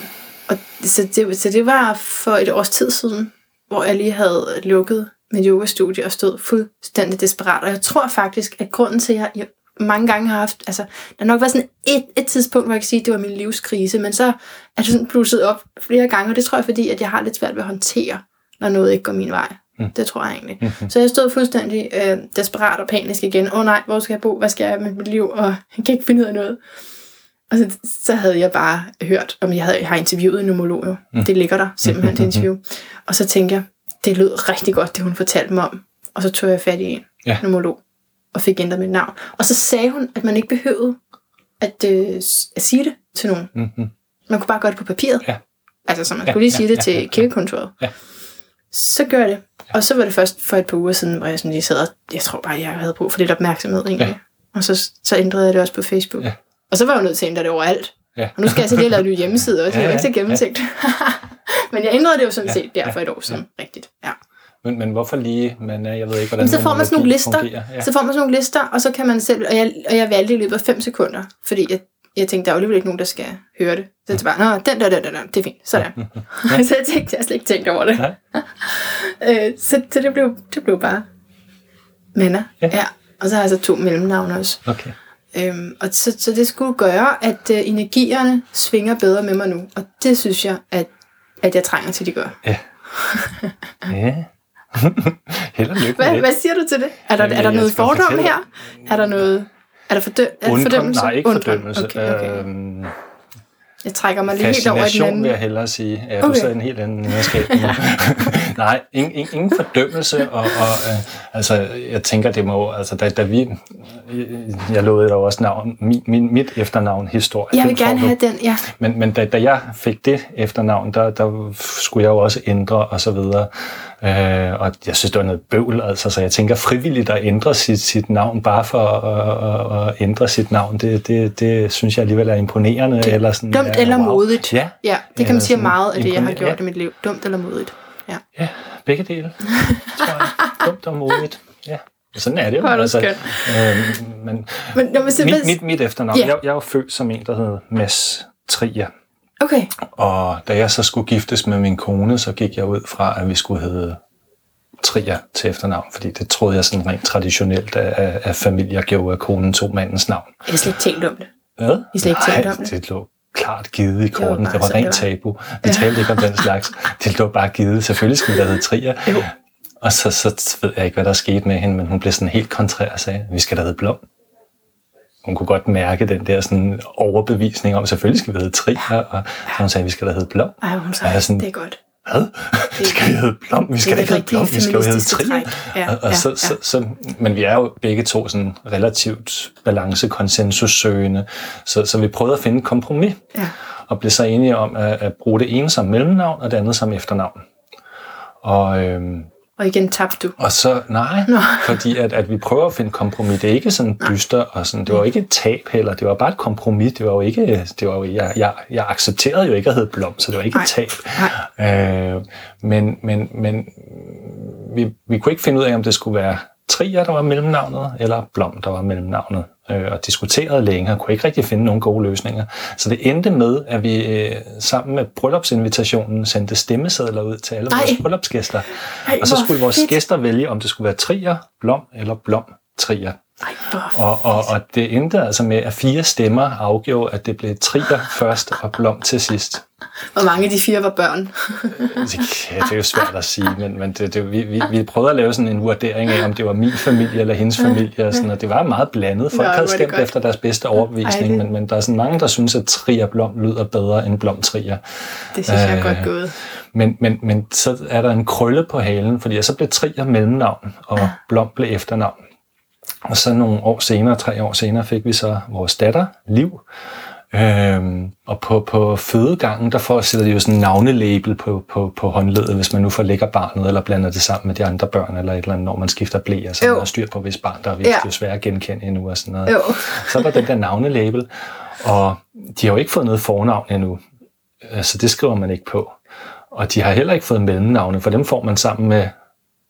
Og så, det, så det var for et års tid siden, hvor jeg lige havde lukket mit yogastudie og stod fuldstændig desperat. Og jeg tror faktisk, at grunden til, at jeg mange gange har haft, altså, der har nok været sådan et, et tidspunkt, hvor jeg kan sige, at det var min livskrise, men så er det sådan blusset op flere gange, og det tror jeg, fordi at jeg har lidt svært ved at håndtere, når noget ikke går min vej. Mm. Det tror jeg egentlig. Mm-hmm. Så jeg stod fuldstændig øh, desperat og panisk igen. Åh oh, nej, hvor skal jeg bo? Hvad skal jeg med mit liv? Og jeg kan ikke finde ud af noget. Og så, så havde jeg bare hørt, om jeg, havde, jeg har interviewet en nomolog jo. Mm. Det ligger der simpelthen til interview. Og så tænkte jeg, det lød rigtig godt, det hun fortalte mig om. Og så tog jeg fat i en Ja. nomolog og fik ændret mit navn. Og så sagde hun, at man ikke behøvede at, øh, at sige det til nogen. Mm-hmm. Man kunne bare gøre det på papiret. Ja. Altså, så man Ja, skulle lige ja, sige det ja, til kirkekontoret. Ja. Så gør jeg det. Og så var det først for et par uger siden, hvor jeg sådan lige sad og, jeg tror bare, jeg havde brug for lidt opmærksomhed egentlig. Ja. Og så, så ændrede jeg det også på Facebook. Ja. Og så var jeg jo nødt til at ændre det overalt. Ja. Og nu skal jeg så lige have lavet en ny hjemmeside også, det er Ja, jo ikke så ja, gennemtænkt. Men jeg ændrede det jo sådan Ja, set der ja, for et år siden, rigtigt. Ja. Men, men hvorfor lige? Men øh, jeg ved ikke, hvordan Men så får man sådan nogle lister, fungerer. Ja. så får man sådan nogle lister, og så kan man selv, og jeg, og jeg valgte i løbet af 5 sekunder, fordi jeg, jeg tænkte, der er jo alligevel ikke nogen, der skal høre det. Så det var bare, nå, den der, den der, den der, det er fint, sådan. så jeg tænkte, jeg har slet ikke tænkt over det. Øh, så, så det blev, det blev bare Manna. Ja. Ja. ja. Og så har jeg så to mellemnavne også. Okay. Øhm, og så, så det skulle gøre, at øh, energierne svinger bedre med mig nu. Og det synes jeg, at, at jeg trænger til, de gør. Ja. ja. Held og lykke Hvad, det. hvad siger du til det? Er der, Jamen, er der noget fordom fortælle- her? Er der noget... Er der fordø, Undren, fordømmelse? nej, ikke Undren. fordømmelse. Okay, okay. Øhm, Jeg trækker mig lige helt over i den anden. vil jeg hellere sige. Ja, du Okay. sidder i en helt anden nederskab. Nej, ingen, ingen, ingen fordømmelse. Og, og øh, altså, jeg tænker, det må... Altså, da, da vi... Jeg lovede dig også navn. Min, min, mit efternavn, historie. Jeg vil gerne du. have den, ja. Men, men da, da jeg fik det efternavn, der, der skulle jeg jo også ændre og så videre. Øh, og jeg synes, det var noget bøvl, altså, så jeg tænker frivilligt at ændre sit, sit navn, bare for at, at, at ændre sit navn, det, det, det synes jeg alligevel er imponerende. Det er eller sådan, Dumt eller wow. modigt. Ja, ja det kan man Ja, sige meget af det, jeg har gjort i mit liv. Dumt eller modigt. Ja. ja, begge dele, jeg. Dumt og modigt. Ja. Sådan er det jo. Det øh, men Men, når man mit, mit, mit efternavn, Ja. jeg, jeg jo født som en, der hedder Mads Trier. Okay, Og da jeg så skulle giftes med min kone, så gik jeg ud fra, at vi skulle hedde Trier til efternavn, fordi det troede jeg sådan rent traditionelt, at, at familier gjorde, at konen tog mandens navn. jeg har slet ikke tænkt om det. Hvad? I slet ikke tænkt om det? det lå klart givet i korten. Det var sådan, rent det var. tabu. Vi talte ikke om den slags. Det lå bare givet. Selvfølgelig skulle der hedde Trier. Jo. Og så, så ved jeg ikke, hvad der skete med hende, men hun blev sådan helt kontrær og sagde, vi skal da hedde Blom. Hun kunne godt mærke den der sådan overbevisning om, selvfølgelig skal vi hedde Trier, og så hun sagde, vi skal da hedde Blom. Ej, hun Og jeg sagde, sådan, det er godt. Hvad? Skal vi hedde Blom? Vi skal ikke hedde Blom, vi skal jo hedde træk. Ja, og, og ja, så, ja. Så, så, men vi er jo begge to sådan relativt balance konsensussøgende, så, så vi prøvede at finde et kompromis. Ja. og blev så enige om at, at bruge det ene som mellemnavn, og det andet som efternavn. Og, øhm, Og igen tabte du. og så, nej, Nå. fordi at, at vi prøver at finde kompromis. Det er ikke sådan dyster, og sådan, det var ikke et tab heller, det var bare et kompromis. Det var jo ikke, det var jo, jeg, jeg, jeg accepterede jo ikke at hedde Blom, så det var ikke Nej. et tab. Nej. Øh, men men, men vi, vi kunne ikke finde ud af, om det skulle være Trier, der var mellemnavnet, eller Blom, der var mellemnavnet. Øh, og diskuterede længe, og kunne ikke rigtig finde nogle gode løsninger. Så det endte med, at vi øh, sammen med bryllupsinvitationen sendte stemmesedler ud til alle Ej. vores bryllupsgæster. Ej, Og så skulle vores fedt. gæster vælge, om det skulle være Trier, Blom eller Blom Trier. Ej, Og, og, og det endte altså med, at fire stemmer afgjorde, at det blev Trier først og Blom til sidst. Hvor mange af de fire var børn? Det, ja, det er jo svært at sige, men, men det, det, vi, vi, vi prøvede at lave sådan en vurdering af, om det var min familie eller hendes familie, og, sådan, og det var meget blandet. Folk Nå, havde stemt godt. efter deres bedste overbevisning, Ej, det- men, men der er sådan mange, der synes, at Trier Blom lyder bedre end Blom Trier. Det synes jeg er Øh, godt gået. Men, men, men så er der en krølle på halen, fordi så blev Trier mellemnavn, og Blom blev efternavn. Og så nogle år senere, tre år senere, fik vi så vores datter, Liv. Øhm, og på, på fødegangen, der får sætter de jo sådan en navnelabel på, på, på håndledet, hvis man nu forlægger barnet, eller blander det sammen med de andre børn, eller et eller andet, når man skifter blæer, så man har styr på, hvis barn, der er vist Ja. jo svært at genkende endnu, og sådan noget. Jo. Så er der den der navnelabel, og de har jo ikke fået noget fornavn endnu, så det skriver man ikke på. Og de har heller ikke fået mellemnavne, for dem får man sammen med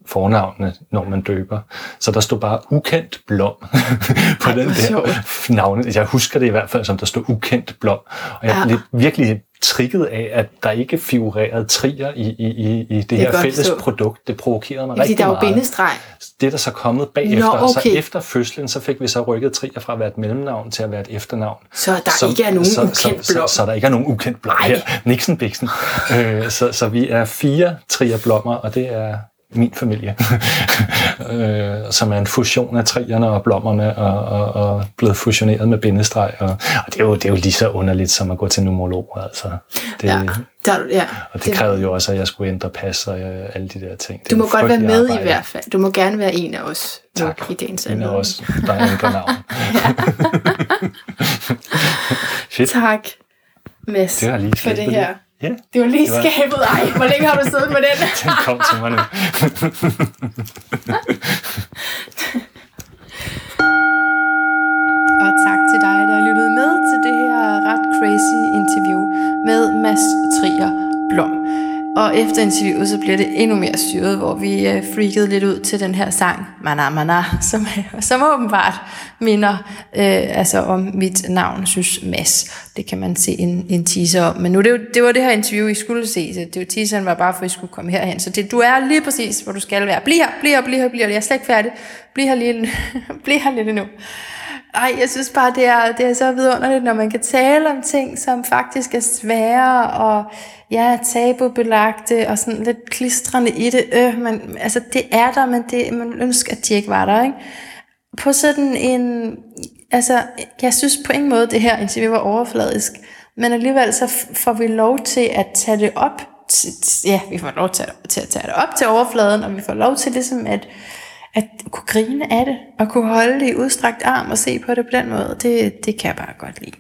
fornavnene, når man døber. Så der stod bare ukendt blom på Ej, den der navne. Jeg husker det i hvert fald, som der stod ukendt blom. Og jeg Ja. blev virkelig trigget af, at der ikke figurerede trier i, i, i, i det, kan her fælles forstå. produkt. Det provokerede mig Fordi rigtig der er jo meget. bindestreg. Det er der så kommet bagefter. Nå, Så okay. efter fødslen, så fik vi så rykket trier fra at være et mellemnavn til at være et efternavn. Så der ikke er nogen så, ukendt så, blom. Så, så der ikke er nogen ukendt blom Ej. her. Nixon Bixen. øh, så, så vi er fire trier blommer, og det er min familie, øh, som er en fusion af trierne og blommerne, og, og, og blevet fusioneret med bindestreg. Og, og det, er jo, det er jo lige så underligt som at gå til numerolog. Altså. Det, Ja, der, ja. Og det krævede jo også, at jeg skulle ændre pas og øh, alle de der ting. Det Du må godt være med arbejde. i hvert fald. Du må gerne være en af os Tak. i dagens Men anledning. også, der er ændret navn. Fedt. Tak, Mads, Det lige for det her. Ja, Det var lige Det var- skabet. Ej, hvor længe har du siddet med den? den kom til mig nu. Og tak til dig, der lyttede med til det her ret crazy interview med Mads Trier Blom. Og efter interviewet, så bliver det endnu mere styret, hvor vi øh, freakede lidt ud til den her sang, Mana Mana, som, øh, som åbenbart minder øh, altså om mit navn, synes Mads. Det kan man se en, en teaser om. Men nu, det, det var det her interview, I skulle se. Så det var teaseren var bare for, at I skulle komme herhen. Så det, du er lige præcis, hvor du skal være. Bliv her, bliv her, bliv her, bliv her. Jeg er slet ikke færdig. Bliv her, lige, bliv her lidt endnu. Ej, jeg synes bare, det er, det er så vidunderligt, når man kan tale om ting, som faktisk er svære og ja, tabubelagte og sådan lidt klistrende i det. Øh, man, altså, det er der, men det, man ønsker, at de ikke var der, ikke? På sådan en... Altså, jeg synes på ingen måde, det her interview var overfladisk, men alligevel så får vi lov til at tage det op. Til, ja, vi får lov til, at- til at tage det op til overfladen, og vi får lov til ligesom at at kunne grine af det, og kunne holde det i udstrakt arm og se på det på den måde, det, det kan jeg bare godt lide.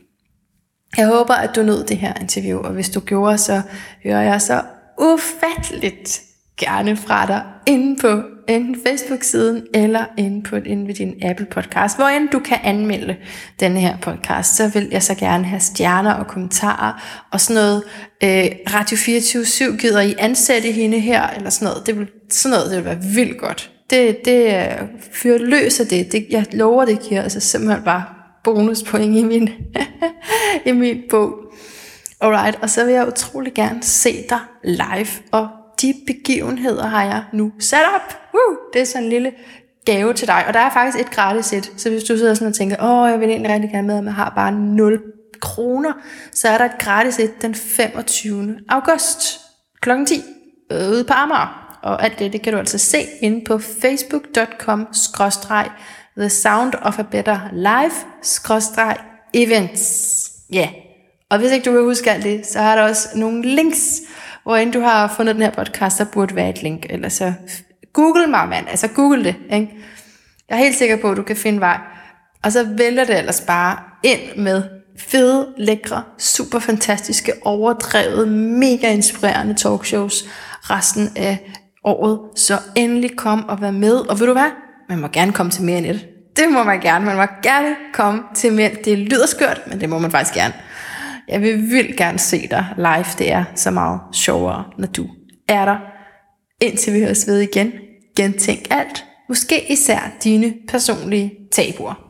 Jeg håber, at du nød det her interview, og hvis du gjorde, så hører jeg så ufatteligt gerne fra dig inde på enten Facebook-siden eller inde på inde ved din Apple podcast, hvor end du kan anmelde den her podcast, så vil jeg så gerne have stjerner og kommentarer og sådan noget. Øh, Radio 24 gider I ansætte hende her, eller sådan noget. Det vil, sådan noget det vil være vildt godt. Det, det øh, fyrer løs af det. det. Jeg lover, det giver altså simpelthen bare bonuspoint i min, i min bog. Alright, og så vil jeg utrolig gerne se dig live, og de begivenheder har jeg nu sat op. Woo! Det er sådan en lille gave til dig, og der er faktisk et gratis sæt, så hvis du sidder sådan og tænker, åh, jeg vil egentlig rigtig gerne med, men jeg har bare 0 kroner, så er der et gratis sæt den 25. august kl. 10 ude på Amager. Og alt det, det kan du altså se inde på facebook.com The Sound of a Better Life events. Ja, yeah. og hvis ikke du kan huske alt det, så har der også nogle links, hvor end du har fundet den her podcast, der burde være et link. Eller så google mig, mand. Altså google det. Ikke? Jeg er helt sikker på, at du kan finde vej. Og så vælger det ellers bare ind med fede, lækre, super fantastiske, overdrevet, mega inspirerende talkshows resten af året. Så endelig kom og vær med. Og ved du hvad? Man må gerne komme til mere end et. Det må man gerne. Man må gerne komme til mere. Det lyder skørt, men det må man faktisk gerne. Jeg vil vildt gerne se dig live. Det er så meget sjovere, når du er der. Indtil vi høres ved igen. Gentænk alt. Måske især dine personlige tabuer.